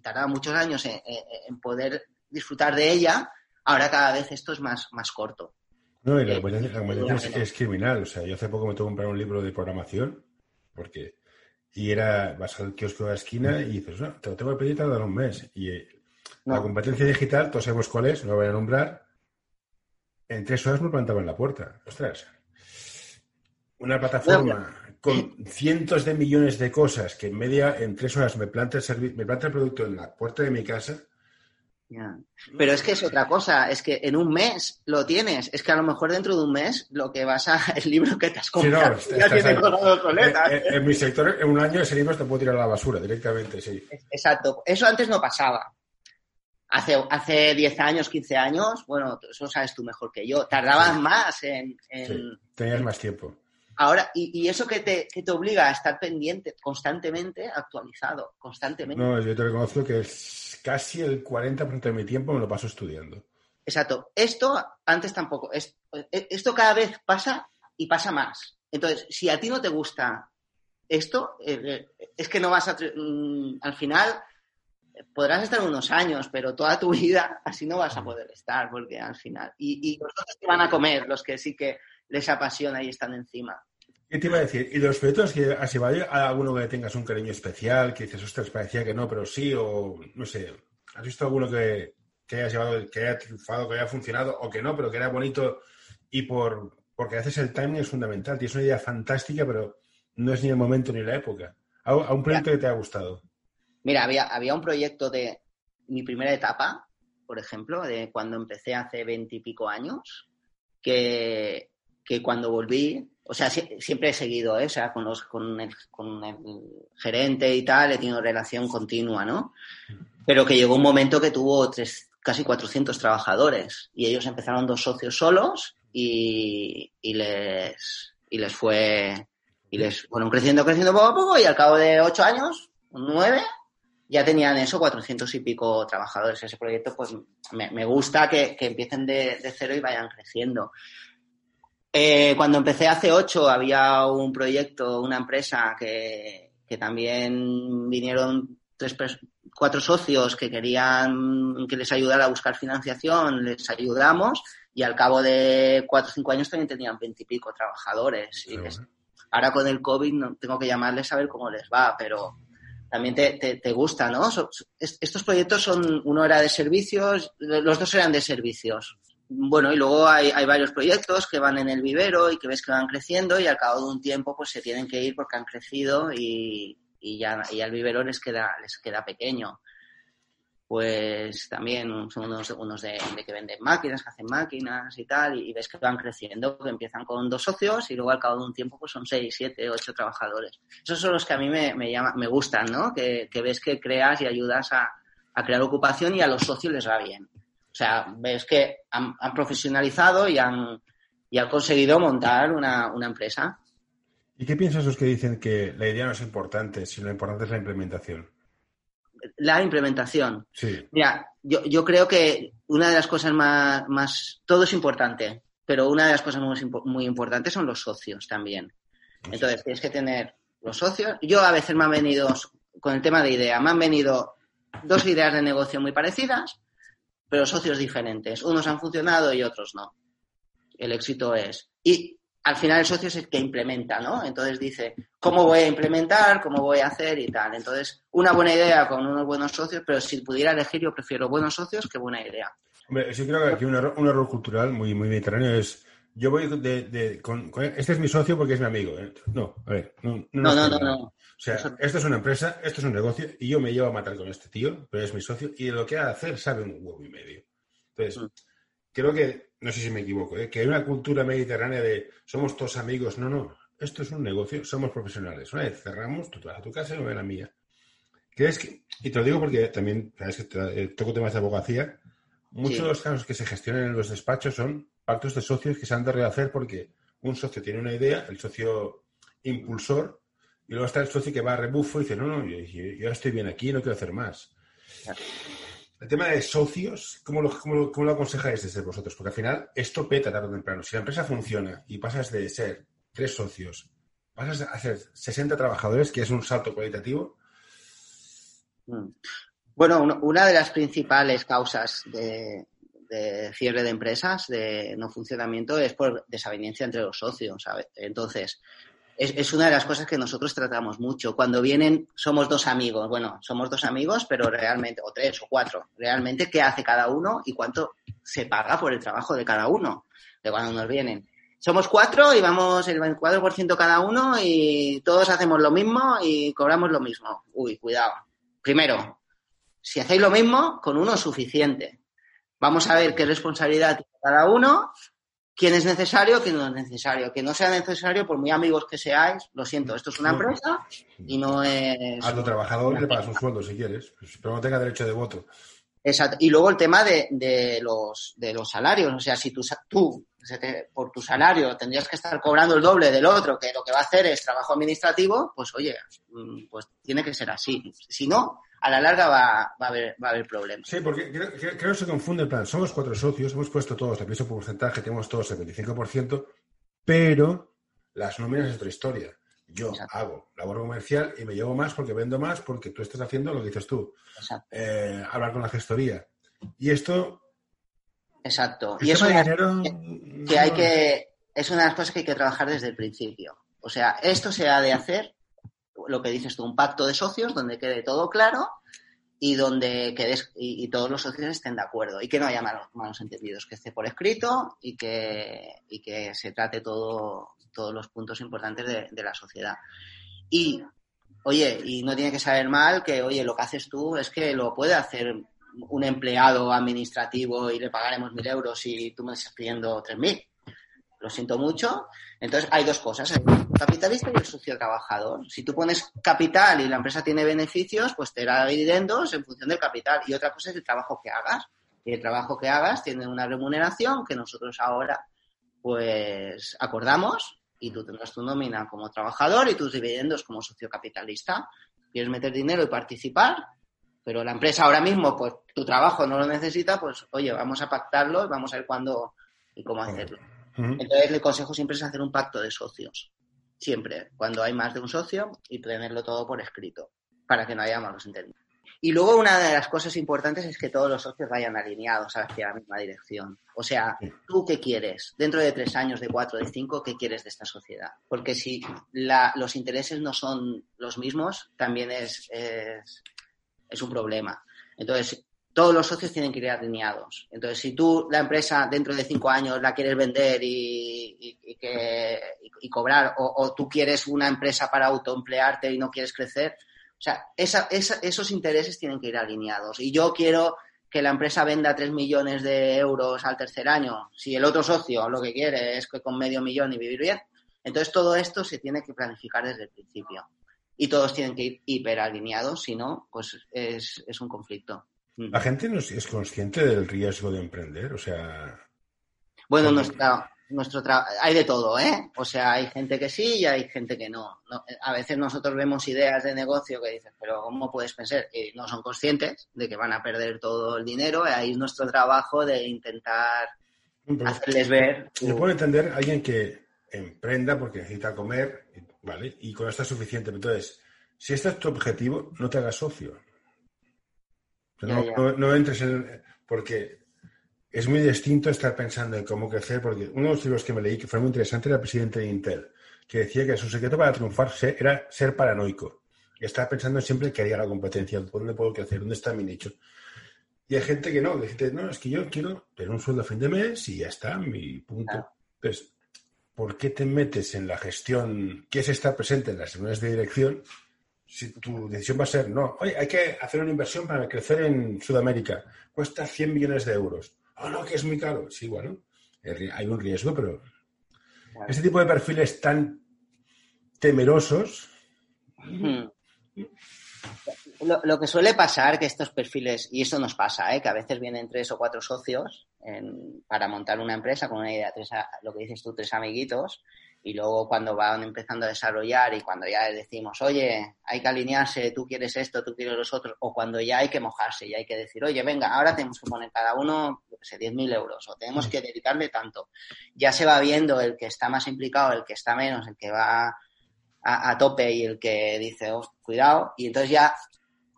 tardaba muchos años en poder disfrutar de ella, Ahora cada vez esto es más, más corto. No, y la competencia, es, criminal. O sea, yo hace poco me tuve que comprar un libro de programación porque y era vas al kiosco de la esquina y dices, no, te lo tengo que pedir tardar un mes. Y eh, la competencia digital, todos sabemos cuál es, no lo voy a nombrar. En tres horas me plantaba en la puerta. Ostras. Una plataforma con cientos de millones de cosas que en media, en tres horas me planta el, me planta el producto en la puerta de mi casa. Pero es que es otra cosa, es que en un mes lo tienes, es que a lo mejor dentro de un mes lo que vas a, el libro que te has comprado ya tiene cosas En, en, mi sector, en un año ese libro te puedo tirar a la basura directamente, sí. Exacto, eso antes no pasaba. Hace, hace 10 años, 15 años, bueno, eso sabes tú mejor que yo, tardabas más en... tenías más tiempo. Ahora, y, eso que te, que te, obliga a estar pendiente constantemente, actualizado, constantemente. No, yo te reconozco que es casi el 40% de mi tiempo me lo paso estudiando. Exacto. Esto antes tampoco. Es, esto cada vez pasa y pasa más. Entonces, si a ti no te gusta esto, eh, eh, es que no vas a... Mm, al final podrás estar unos años, pero toda tu vida así no vas a poder estar, porque al final... Y, y los otros te van a comer, los que sí que les apasiona y están encima. ¿Qué te iba a decir? ¿Y los proyectos que va a alguno que tengas un cariño especial, que dices, ostras, parecía que no, pero sí, o no sé, ¿has visto alguno que, que hayas llevado, que haya triunfado, que haya funcionado, o que no, pero que era bonito y por porque a veces el timing es fundamental, tienes una idea fantástica, pero no es ni el momento ni la época. ¿A, un proyecto que te ha gustado? Mira, había, había un proyecto de mi primera etapa, por ejemplo, de cuando empecé hace veintipico años, que que cuando volví, o sea, siempre he seguido, ¿eh? o sea, con, los, con, el, con el gerente y tal, he tenido relación continua, ¿no? Pero que llegó un momento que tuvo tres, casi 400 trabajadores y ellos empezaron dos socios solos y, y les, y les fue, y les fueron creciendo, creciendo poco a poco y al cabo de ocho años, nueve, ya tenían eso, 400 y pico trabajadores. Ese proyecto, pues me, me gusta que, que empiecen de, de, cero y vayan creciendo. Eh, cuando empecé hace ocho había un proyecto, una empresa que, también vinieron tres, cuatro socios que querían que les ayudara a buscar financiación, les ayudamos y al cabo de cuatro o cinco años también tenían veintipico trabajadores. Y Ahora con el COVID no, tengo que llamarles a ver cómo les va, pero también te, te, gusta, ¿no? estos proyectos son, uno era de servicios, los dos eran de servicios. Bueno, y luego hay, hay, varios proyectos que van en el vivero y que ves que van creciendo y al cabo de un tiempo pues se tienen que ir porque han crecido y, y ya, y al vivero les queda, les queda pequeño pues también son unos, unos de, que venden máquinas, que hacen máquinas y tal, y, ves que van creciendo, que empiezan con dos socios y luego al cabo de un tiempo pues son seis, siete, ocho trabajadores. Esos son los que a mí me, me, llama, me gustan, ¿no? Que, ves que creas y ayudas a, crear ocupación y a los socios les va bien. O sea, ves que han, profesionalizado y han, y han conseguido montar una, una empresa. ¿Y qué piensas los que dicen que la idea no es importante, sino lo importante es la implementación? la implementación. Sí. Mira, yo, yo creo que una de las cosas más, más, todo es importante, pero una de las cosas muy, muy importantes son los socios también. Entonces, tienes que tener los socios. Yo a veces me han venido, con el tema de idea, me han venido dos ideas de negocio muy parecidas, pero socios diferentes. Unos han funcionado y otros no. El éxito es. Y al final el socio es el que implementa, ¿no? Entonces dice, ¿cómo voy a implementar? ¿Cómo voy a hacer? Y tal. Entonces, una buena idea con unos buenos socios, pero si pudiera elegir, yo prefiero buenos socios que buena idea. Hombre, yo creo que aquí un error, un error cultural muy, muy mediterráneo es, yo voy de, de con, este es mi socio porque es mi amigo. ¿eh? No, a ver, no, no, no, no, O sea, esto es una empresa, esto es un negocio y yo me llevo a matar con este tío, pero es mi socio y lo que ha de hacer sabe un huevo y medio. Entonces, mm. creo que no sé si me equivoco, ¿eh? que hay una cultura mediterránea de somos todos amigos. No, no, esto es un negocio, somos profesionales. Una vez cerramos, tú te vas a tu casa y yo voy a la mía. ¿Crees que, y te lo digo porque también, sabes que eh, toco temas de abogacía, muchos de los casos que se gestionan en los despachos son pactos de socios que se han de rehacer porque un socio tiene una idea, el socio impulsor, y luego está el socio que va a rebufo y dice, no, no, yo, yo estoy bien aquí, no quiero hacer más. El tema de socios, ¿cómo lo, cómo, lo, aconsejáis desde vosotros? Porque al final esto peta tarde o temprano. Si la empresa funciona y pasas de ser tres socios, pasas a ser 60 trabajadores, que es un salto cualitativo. Mm. Bueno, una de las principales causas de, de, cierre de empresas, de no funcionamiento, es por desaveniencia entre los socios. ¿sabes? Entonces, es, una de las cosas que nosotros tratamos mucho. Cuando vienen, somos dos amigos. Bueno, somos dos amigos, pero realmente, o tres o cuatro, realmente, ¿qué hace cada uno y cuánto se paga por el trabajo de cada uno? De cuando nos vienen. Somos cuatro y vamos el 24% cada uno y todos hacemos lo mismo y cobramos lo mismo. Uy, cuidado. Primero, si hacéis lo mismo, con uno es suficiente. Vamos a ver qué responsabilidad tiene cada uno quién es necesario, quién no es necesario. Que no sea necesario, por muy amigos que seáis, lo siento, esto es una empresa y no es... A tu trabajador le pagas un sueldo si quieres, pero no tenga derecho de voto. Exacto. Y luego el tema de, de, los, de los salarios. O sea, si tú, tú por tu salario tendrías que estar cobrando el doble del otro, que lo que va a hacer es trabajo administrativo, pues oye, mm, pues tiene que ser así. Si no, a la larga va, a, haber, va a haber problemas. Sí, porque creo, que se confunde el plan. Somos cuatro socios, hemos puesto todos el piso porcentaje, tenemos todos el 25%, pero las nóminas es otra historia. Yo hago labor comercial y me llevo más porque vendo más porque tú estás haciendo lo que dices tú. Eh, hablar con la gestoría. Y esto. Exacto. Y eso que hay que. Es una de las cosas que hay que trabajar desde el principio. O sea, esto se ha de hacer lo que dices tú, un pacto de socios donde quede todo claro y donde quedes y, todos los socios estén de acuerdo y que no haya malos, entendidos, que esté por escrito y que, y que se trate todo, todos los puntos importantes de, la sociedad. Y, oye, y no tiene que saber mal que, oye, lo que haces tú es que lo puede hacer un empleado administrativo y le pagaremos mil euros y tú me estás pidiendo tres mil lo siento mucho. Entonces hay dos cosas, el capitalista y el socio trabajador. Si tú pones capital y la empresa tiene beneficios, pues te da dividendos en función del capital. Y otra cosa es el trabajo que hagas. Y el trabajo que hagas tiene una remuneración que nosotros ahora pues acordamos y tú tendrás tu nómina como trabajador y tus dividendos como socio capitalista. Quieres meter dinero y participar, pero la empresa ahora mismo, pues tu trabajo no lo necesita, pues oye, vamos a pactarlo y vamos a ver cuándo y cómo hacerlo. Entonces, el consejo siempre es hacer un pacto de socios. Siempre, cuando hay más de un socio y tenerlo todo por escrito, para que no haya malos entendidos. y luego una de las cosas importantes es que todos los socios vayan alineados hacia la misma dirección. O sea, ¿tú qué quieres? Dentro de tres años, de cuatro, de cinco, ¿qué quieres de esta sociedad? Porque si los intereses no son los mismos, también es, es, un problema. Entonces, todos los socios tienen que ir alineados. Entonces, si tú la empresa dentro de cinco años la quieres vender y, y, cobrar, o, tú quieres una empresa para autoemplearte y no quieres crecer, o sea, esos intereses tienen que ir alineados. Y yo quiero que la empresa venda 3 millones de euros al tercer año, si el otro socio lo que quiere es que con medio millón y vivir bien, entonces todo esto se tiene que planificar desde el principio. Y todos tienen que ir hiperalineados, si no, pues es, es un conflicto. La gente no es consciente del riesgo de emprender, o sea... Bueno, nuestra, nuestro hay de todo, ¿eh? O sea, hay gente que sí y hay gente que no. A veces nosotros vemos ideas de negocio que dices, pero ¿cómo puedes pensar? Y no son conscientes de que van a perder todo el dinero. Ahí es nuestro trabajo de intentar hacerles ver. Yo puedo entender alguien que emprenda porque necesita comer, ¿vale? Y con esto es suficiente. Entonces, si este es tu objetivo, no te hagas socio. No, no entres en... Porque es muy distinto estar pensando en cómo crecer, porque uno de los libros que me leí que fue muy interesante era el presidente de Intel, que decía que su secreto para triunfar era ser paranoico. Y estar pensando siempre que haría la competencia, por dónde puedo crecer, dónde está mi nicho. Y hay gente que no, gente, no, es que yo quiero tener un sueldo a fin de mes y ya está, mi punto. Entonces, ¿por qué te metes en la gestión? ¿Qué es estar presente en las reuniones de dirección? Si tu decisión va a ser, no, oye, hay que hacer una inversión para crecer en Sudamérica, cuesta 100 millones de euros oh no, que es muy caro. Sí, bueno, hay un riesgo, pero este tipo de perfiles tan temerosos. Lo, que suele pasar que estos perfiles, y esto nos pasa, ¿eh? que a veces vienen tres o cuatro socios para montar una empresa con una idea, tres, lo que dices tú, tres amiguitos, y luego cuando van empezando a desarrollar y cuando ya decimos, oye, hay que alinearse, tú quieres esto, tú quieres los otros, o cuando ya hay que mojarse y hay que decir, oye, venga, ahora tenemos que poner cada uno, yo sé, 10.000 euros o tenemos que dedicarle tanto. Ya se va viendo el que está más implicado, el que está menos, el que va a, tope y el que dice, oh, cuidado, y entonces ya,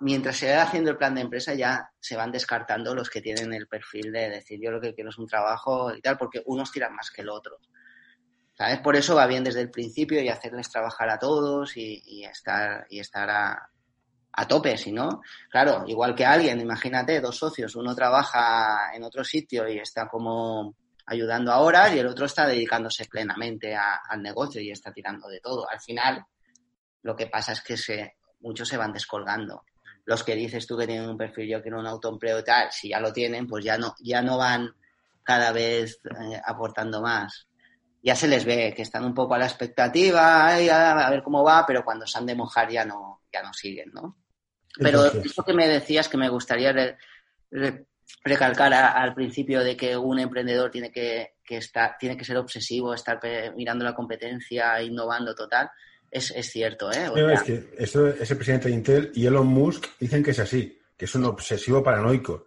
mientras se va haciendo el plan de empresa, ya se van descartando los que tienen el perfil de decir, yo lo que quiero es un trabajo y tal, porque unos tiran más que el otro. ¿Sabes? Por eso va bien desde el principio y hacerles trabajar a todos y, estar, y estar a, a tope, si no, claro, igual que alguien, imagínate, dos socios, uno trabaja en otro sitio y está como ayudando a horas y el otro está dedicándose plenamente al negocio y está tirando de todo. Al final, lo que pasa es que se, muchos se van descolgando. Los que dices tú que tienen un perfil, yo quiero un autoempleo y tal, si ya lo tienen, pues ya no, ya no van cada vez eh, aportando más ya se les ve que están un poco a la expectativa, a, ver cómo va, pero cuando se han de mojar ya no, ya no siguen, ¿no? Pero eso que me decías que me gustaría recalcar al principio de que un emprendedor tiene que, estar, tiene que ser obsesivo, estar mirando la competencia, innovando total, es, cierto, ¿eh? es que esto, presidente de Intel y Elon Musk dicen que es así, que es un obsesivo paranoico.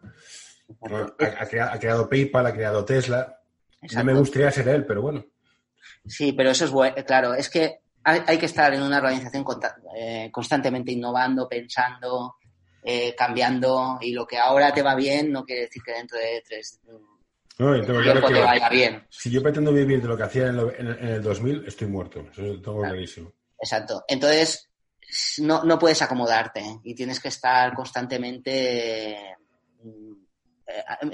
Ha, ha, creado PayPal, ha creado Tesla. No me gustaría ser él, pero bueno. Sí, pero eso es bueno, claro, es que hay, que estar en una organización eh, constantemente innovando, pensando, eh, cambiando, y lo que ahora te va bien no quiere decir que dentro de tres no, tiempo te vaya bien. Si yo pretendo vivir de lo que hacía en, el 2000, estoy muerto, eso lo tengo clarísimo. Exacto. Entonces, no, no puedes acomodarte y tienes que estar constantemente eh,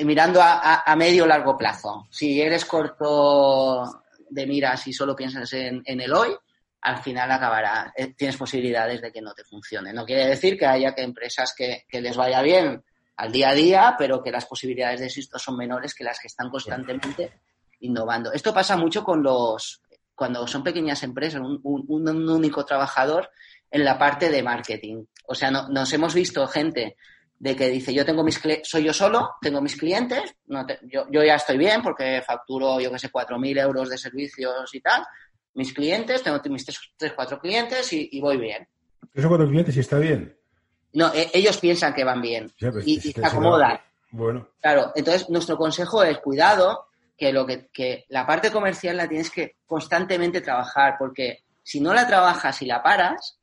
mirando a, a medio largo plazo. Si eres corto de miras y solo piensas en, el hoy, al final acabará, eh, tienes posibilidades de que no te funcione. No quiere decir que haya que empresas que, les vaya bien al día a día, pero que las posibilidades de éxito son menores que las que están constantemente innovando. Esto pasa mucho con los, cuando son pequeñas empresas, un, único trabajador en la parte de marketing. O sea, nos hemos visto gente de que dice, yo tengo mis soy yo solo, tengo mis clientes, no yo, yo, ya estoy bien porque facturo, yo que sé, 4.000 euros de servicios y tal, mis clientes, tengo mis tres, cuatro clientes y, voy bien. ¿Tres o cuatro clientes y está bien? No, e, ellos piensan que van bien pues, y, se acomodan. Bueno. Claro, entonces nuestro consejo es cuidado que lo que, que la parte comercial la tienes que constantemente trabajar porque si no la trabajas y la paras,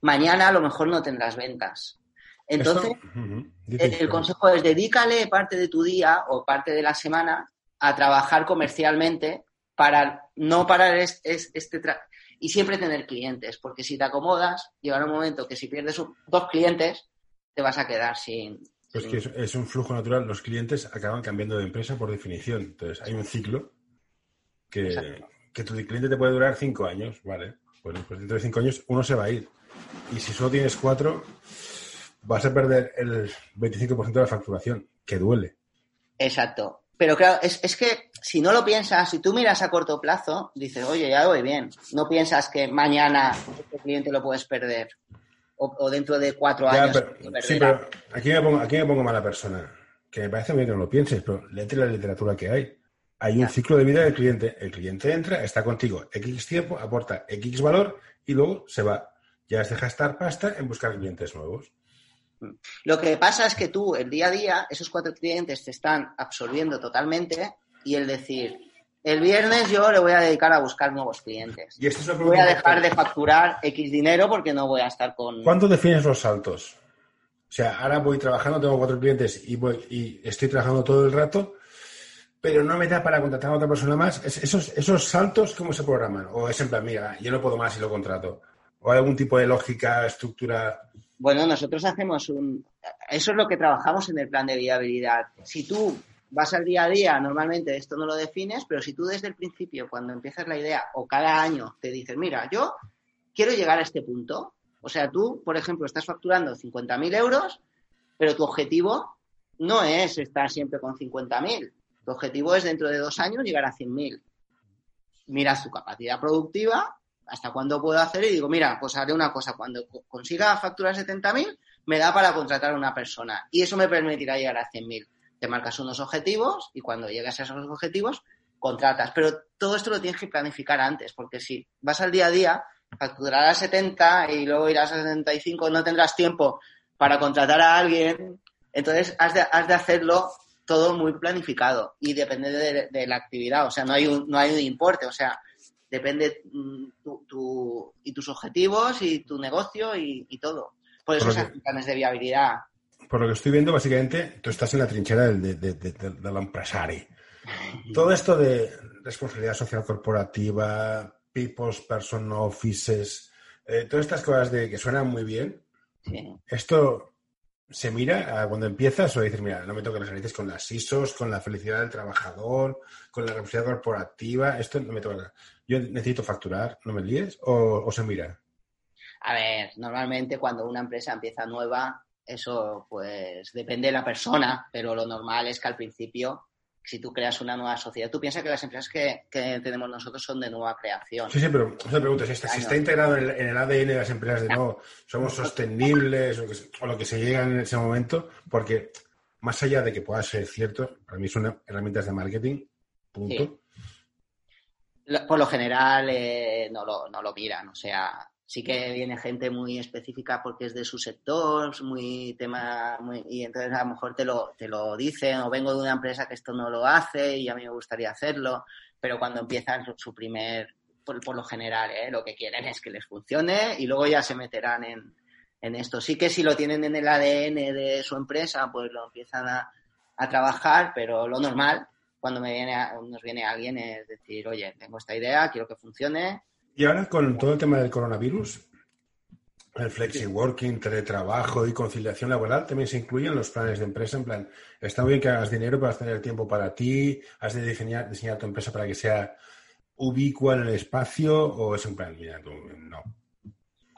mañana a lo mejor no tendrás ventas Entonces, el, consejo es dedícale parte de tu día o parte de la semana a trabajar comercialmente para no parar este y siempre tener clientes, porque si te acomodas, llegará un momento que si pierdes dos clientes, te vas a quedar sin... Pues que es, un flujo natural, los clientes acaban cambiando de empresa por definición, entonces hay un ciclo que, que tu cliente te puede durar cinco años, ¿vale? Bueno, pues dentro de cinco años uno se va a ir. Y si solo tienes cuatro, vas a perder el 25% de la facturación, que duele. Exacto. Pero claro, es, es, que si no lo piensas, si tú miras a corto plazo, dices, oye, ya voy bien. No piensas que mañana este cliente lo puedes perder. O, dentro de cuatro años. sí, pero aquí me, pongo, aquí me pongo mala persona. Que me parece bien que no lo pienses, pero léete la literatura que hay. Hay un ciclo de vida del cliente. El cliente entra, está contigo X tiempo, aporta X valor y luego se va. Ya es de gastar pasta en buscar clientes nuevos. Lo que pasa es que tú, el día a día, esos cuatro clientes te están absorbiendo totalmente y el decir, el viernes yo le voy a dedicar a buscar nuevos clientes. Y esto voy a dejar de facturar X dinero porque no voy a estar con... ¿Cuánto defines los saltos? O sea, ahora voy trabajando, tengo cuatro clientes y, voy, y estoy trabajando todo el rato, pero no me da para contratar a otra persona más. ¿Esos, esos saltos cómo se programan? ¿O es en plan, mira, yo no puedo más y lo contrato? ¿O hay algún tipo de lógica, estructura? Bueno, nosotros hacemos un... Eso es lo que trabajamos en el plan de viabilidad. Si tú vas al día a día, normalmente esto no lo defines, pero si tú desde el principio, cuando empiezas la idea o cada año te dices, mira, yo quiero llegar a este punto, o sea, tú, por ejemplo, estás facturando 50.000 euros, pero tu objetivo no es estar siempre con 50.000. Tu objetivo es dentro de dos años llegar a 100.000. Miras tu capacidad productiva hasta cuándo puedo hacer y digo, mira, pues haré una cosa, cuando consiga facturar 70.000, me da para contratar a una persona y eso me permitirá llegar a 100.000. Te marcas unos objetivos y cuando llegas a esos objetivos, contratas. Pero todo esto lo tienes que planificar antes, porque si vas al día a día, facturarás 70 y luego irás a 75, no tendrás tiempo para contratar a alguien. Entonces, has de, has de hacerlo todo muy planificado y depende de, de, la actividad. O sea, no hay un, no hay un importe. O sea, depende mm, tu, y tus objetivos y tu negocio y, todo. Por eso son planes de viabilidad. Por lo que estoy viendo, básicamente, tú estás en la trinchera del, de, del empresario. Todo esto de responsabilidad social corporativa, people's person offices, eh, todas estas cosas de que suenan muy bien. Esto se mira cuando empiezas o dices, mira, no me toques las narices con las ISOs, con la felicidad del trabajador, con la responsabilidad corporativa, esto no me toca yo necesito facturar, no me líes, o, se mira. A ver, normalmente cuando una empresa empieza nueva, eso pues depende de la persona, pero lo normal es que al principio, si tú creas una nueva sociedad, tú piensas que las empresas que, tenemos nosotros son de nueva creación. Sí, sí, pero pregunto, si está, integrado en el, ADN de las empresas de no, somos sostenibles o, lo que se llega en ese momento, porque más allá de que pueda ser cierto, para mí son herramientas de marketing, punto por lo general eh, no, lo, no lo miran, o sea, sí que viene gente muy específica porque es de su sector, muy tema, muy, y entonces a lo mejor te lo, te lo dicen, o vengo de una empresa que esto no lo hace y a mí me gustaría hacerlo, pero cuando empiezan su primer, por, por lo general, ¿eh? lo que quieren es que les funcione y luego ya se meterán en, en esto. Sí que si lo tienen en el ADN de su empresa, pues lo empiezan a, a trabajar, pero lo normal cuando me viene nos viene alguien es decir, oye, tengo esta idea, quiero que funcione. Y ahora con todo el tema del coronavirus, el flexi working, teletrabajo y conciliación laboral también se incluyen los planes de empresa. En plan, está bien que hagas dinero, para tener tiempo para ti, has de diseñar, diseñar tu empresa para que sea ubicua en el espacio o es en plan, mira, tú, no.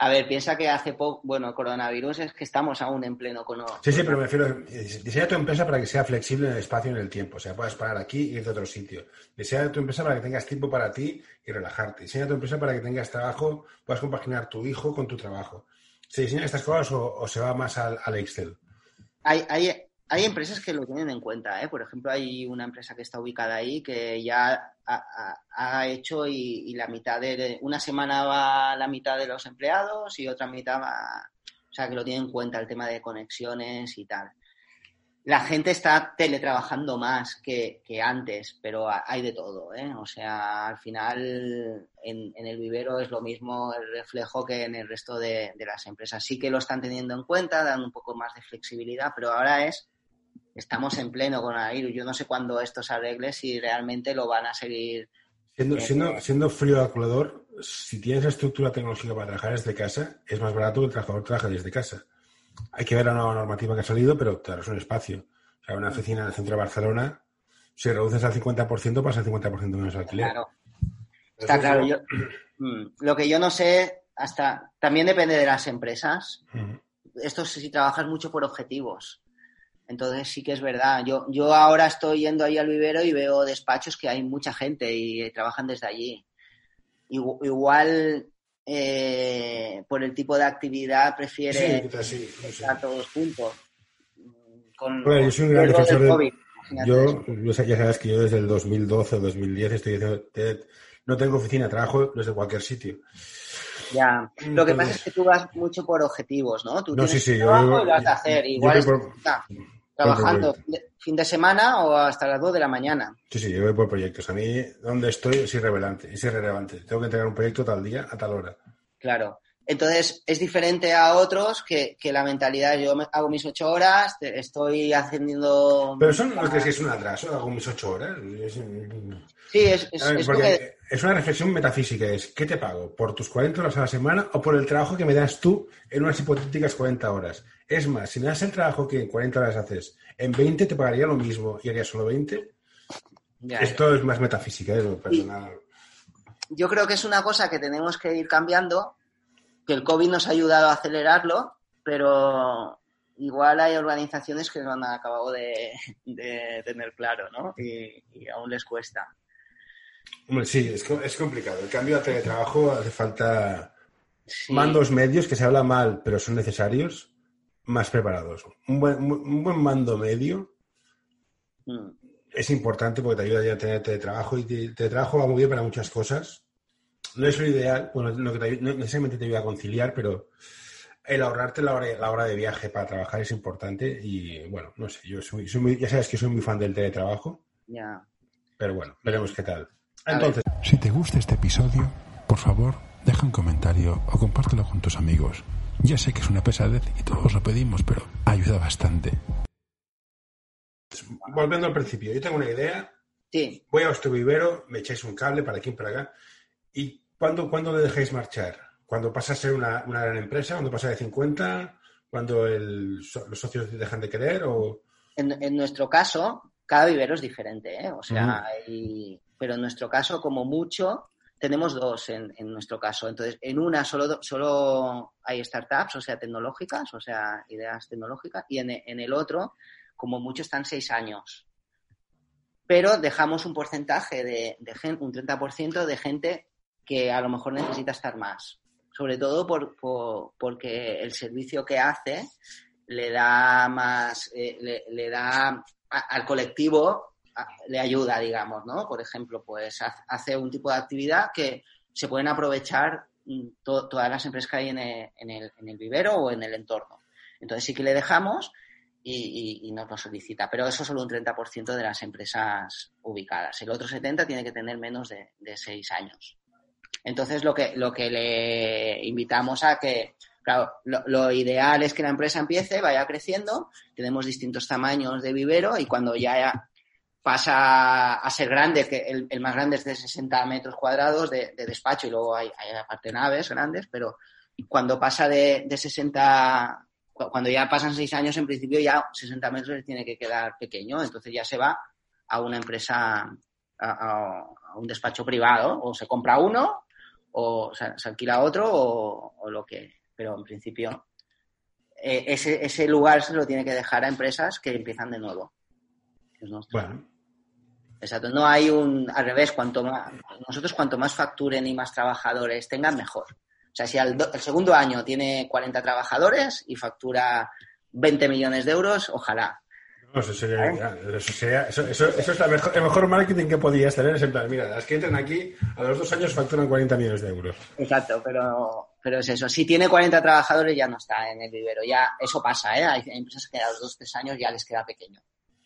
A ver, piensa que hace poco, bueno, coronavirus es que estamos aún en pleno con. Sí, sí, pero me refiero, diseña tu empresa para que sea flexible en el espacio y en el tiempo. O sea, puedas parar aquí y ir de otro sitio. Diseña tu empresa para que tengas tiempo para ti y relajarte. Diseña tu empresa para que tengas trabajo, puedas compaginar tu hijo con tu trabajo. ¿Se diseñan estas cosas o, se va más al, al Excel? Hay, hay, hay empresas que lo tienen en cuenta, ¿eh? Por ejemplo, hay una empresa que está ubicada ahí que ya ha, hecho y, la mitad de... Una semana va la mitad de los empleados y otra mitad va... O sea, que lo tienen en cuenta el tema de conexiones y tal. la gente está teletrabajando más que, antes, pero hay de todo, ¿eh? O sea, al final en, el vivero es lo mismo el reflejo que en el resto de, las empresas. Sí que lo están teniendo en cuenta, dan un poco más de flexibilidad, pero ahora es, estamos en pleno con virus. Yo no sé cuándo esto se arregle, si realmente lo van a seguir. Siendo, eh, siendo, siendo frío calculador, si tienes la estructura tecnológica para trabajar desde casa, es más barato que el trabajador trabaje desde casa. Hay que ver la nueva normativa que ha salido, pero claro, es un espacio. O sea, una oficina en el centro de Barcelona, si reduces al 50%, pasa al 50% menos alquiler. Claro. Está claro. Mm, lo que yo no sé, hasta también depende de las empresas. Esto si trabajas mucho por objetivos. Entonces sí que es verdad. Yo, yo ahora estoy yendo ahí al vivero y veo despachos que hay mucha gente y trabajan desde allí. Igual eh, por el tipo de actividad prefiere estar todos juntos. Con, yo soy un gran defensor de... Yo, ya sabes que yo desde el 2012 o 2010 estoy no tengo oficina, trabajo desde cualquier sitio. Ya, lo que pasa es que tú vas mucho por objetivos, ¿no? Tú no, sí, sí, yo, y vas a hacer. Igual trabajando fin de semana o hasta las 2 de la mañana. Sí, sí, yo voy por proyectos. A mí, donde estoy es irrelevante, es irrelevante. Tengo que entregar un proyecto tal día, a tal hora. Claro. Entonces, es diferente a otros que, la mentalidad, yo hago mis ocho horas, estoy haciendo... Pero eso no es que es un atraso, hago mis ocho horas. Sí, es, es, una reflexión metafísica, es ¿qué te pago? ¿Por tus 40 horas a la semana o por el trabajo que me das tú en unas hipotéticas 40 horas? Es más, si me das el trabajo que en 40 horas haces, en 20 te pagaría lo mismo y haría solo 20. Esto es más metafísica, ¿eh? personal. Yo creo que es una cosa que tenemos que ir cambiando, que el COVID nos ha ayudado a acelerarlo, pero igual hay organizaciones que no han acabado de, tener claro, ¿no? Y, aún les cuesta. sí, es, complicado. El cambio a teletrabajo hace falta mandos medios que se habla mal, pero son necesarios más preparados. Un buen, buen mando medio mm. es importante porque te ayuda ya a tener teletrabajo y teletrabajo va muy bien para muchas cosas. No es lo ideal, bueno, no, necesariamente te ayuda a conciliar, pero el ahorrarte la hora, la hora de viaje para trabajar es importante y bueno, no sé, yo soy, ya sabes que soy muy fan del teletrabajo. Ya. Pero bueno, veremos qué tal. Entonces, si te gusta este episodio, por favor, deja un comentario o compártelo con tus amigos. Ya sé que es una pesadez y todos lo pedimos, pero ayuda bastante. Volviendo al principio, yo tengo una idea. Sí. Voy a vuestro vivero, me echáis un cable para aquí y para acá. ¿Y cuándo, cuándo le dejáis marchar? ¿Cuando pasa a ser una, gran empresa? ¿Cuando pasa de 50? ¿Cuando los socios dejan de querer? O... En, nuestro caso, cada vivero es diferente, ¿eh? O sea, pero en nuestro caso, como mucho, tenemos dos en, nuestro caso. Entonces, en una solo, solo hay startups, o sea, tecnológicas, o sea, ideas tecnológicas, y en, el otro, como mucho, están seis años. Pero dejamos un porcentaje de, de gente, un 30% de gente que a lo mejor necesita estar más. Sobre todo por, porque el servicio que hace le da más, eh, le, da al colectivo le ayuda, digamos, ¿no? Por ejemplo, pues hace un tipo de actividad que se pueden aprovechar mm, todas las empresas que hay en el, vivero o en el entorno. Entonces sí que le dejamos y, nos lo solicita, pero eso es solo un 30% de las empresas ubicadas. El otro 70% tiene que tener menos de, de 6 años. Entonces lo que, lo que le invitamos a que, claro, lo, ideal es que la empresa empiece, vaya creciendo, tenemos distintos tamaños de vivero y cuando ya pasa a ser grande, que el, más grande es de 60 metros cuadrados de, despacho y luego hay, aparte naves grandes, pero cuando pasa de, de 60, cuando ya pasan 6 años, en principio ya 60 metros tiene que quedar pequeño, entonces ya se va a una empresa, a, un despacho privado, o se compra uno, o se, alquila otro, o, lo que, pero en principio eh, ese, ese lugar se lo tiene que dejar a empresas que empiezan de nuevo. Bueno. Exacto, no hay un al revés, cuanto más nosotros cuanto más facturen y más trabajadores tengan, mejor. O sea, si el segundo año tiene 40 trabajadores y factura 20 millones de euros, ojalá. Eso sería, eso, eso, eso, es mejor, el mejor marketing que podías tener. Es en plan, mira, las que entran aquí a los dos años facturan 40 millones de euros. Exacto, pero pero es eso. Si tiene 40 trabajadores ya no está en el vivero. Ya eso pasa, ¿eh? Hay empresas que a los dos tres años ya les queda pequeño.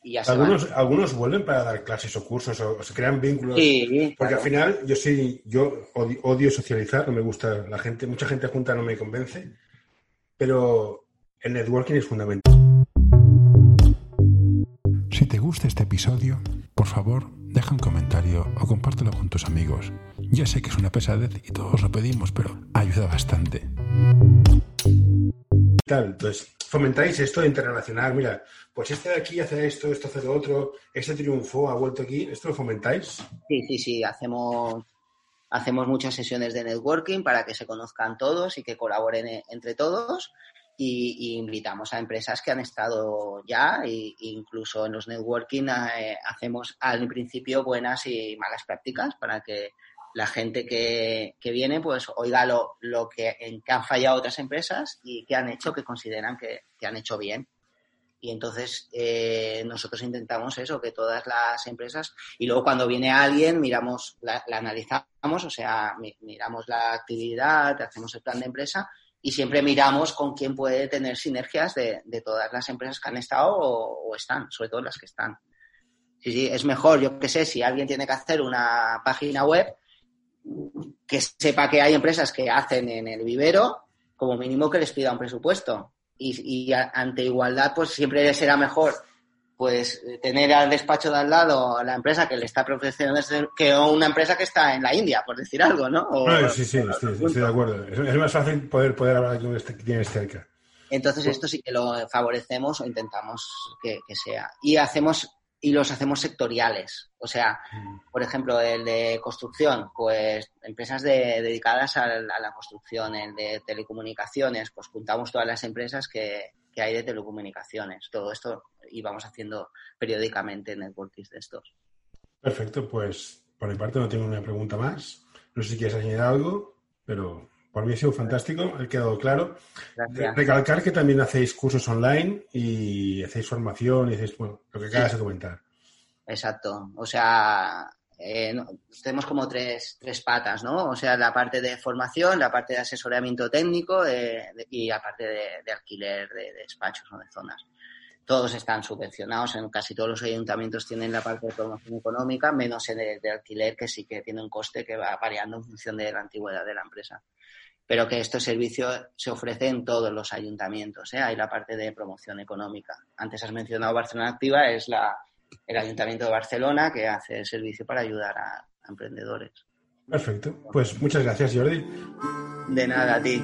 Y ya Algunos, algunos vuelven para dar clases o cursos o, o se crean vínculos. Sí, Porque claro. al final yo sí, yo odio, odio socializar, no me gusta la gente, mucha gente junta no me convence, pero el networking es fundamental. Si te gusta este episodio, por favor, deja un comentario o compártelo con tus amigos. Ya sé que es una pesadez y todos lo pedimos, pero ayuda bastante. Tal. Entonces, fomentáis esto internacional. Mira, pues este de aquí hace esto, esto hace lo otro, este triunfó, ha vuelto aquí. ¿Esto lo fomentáis? Sí, sí, sí, hacemos, hacemos muchas sesiones de networking para que se conozcan todos y que colaboren e- entre todos y, invitamos a empresas que han estado ya e incluso en los networking eh, hacemos al principio buenas y malas prácticas para que la gente que, que viene pues oiga lo, lo que, en que han fallado otras empresas y que han hecho que consideran que, que han hecho bien. Y entonces eh, nosotros intentamos eso, que todas las empresas, y luego cuando viene alguien, miramos, la, la analizamos, o sea, mi- miramos la actividad, hacemos el plan de empresa y siempre miramos con quién puede tener sinergias de, de todas las empresas que han estado o, están, sobre todo las que están. Sí, sí, es mejor, yo qué sé, si alguien tiene que hacer una página web, que sepa que hay empresas que hacen en el vivero, como mínimo que les pida un presupuesto. Y, y ante igualdad, pues siempre será mejor pues tener al despacho de al lado a la empresa que le está profesionando que una empresa que está en la India, por decir algo, ¿no? O- No, sí, sí, estoy, estoy de acuerdo. Es, es más fácil poder, poder hablar con este que tienes cerca. Entonces esto sí que lo favorecemos o intentamos que, que sea. Y hacemos y los hacemos sectoriales. O sea, por ejemplo, el de construcción, pues empresas de- dedicadas a, la a la construcción, el de telecomunicaciones, pues juntamos todas las empresas que, que hay de telecomunicaciones. Todo esto y vamos haciendo periódicamente networkings de estos. Perfecto, pues por mi parte no tengo una pregunta más. No sé si quieres añadir algo, pero por mí ha sido fantástico, ha quedado claro. Gracias. Recalcar que también hacéis cursos online y hacéis formación y hacéis, bueno, lo que acabas de comentar. Exacto. O sea, eh, no- tenemos como tres, tres patas, ¿no? O sea, la parte de formación, la parte de asesoramiento técnico eh, de- y la parte de, de alquiler de, de despachos o de zonas. Todos están subvencionados, en casi todos los ayuntamientos tienen la parte de promoción económica, menos en el de alquiler, que sí que tiene un coste que va variando en función de la antigüedad de la empresa. Pero que este servicio se ofrece en todos los ayuntamientos, ¿eh? Hay la parte de promoción económica. Antes has mencionado Barcelona Activa, es la, el Ayuntamiento de Barcelona que hace el servicio para ayudar a, a emprendedores. Perfecto. Pues muchas gracias, Jordi. De nada, a ti.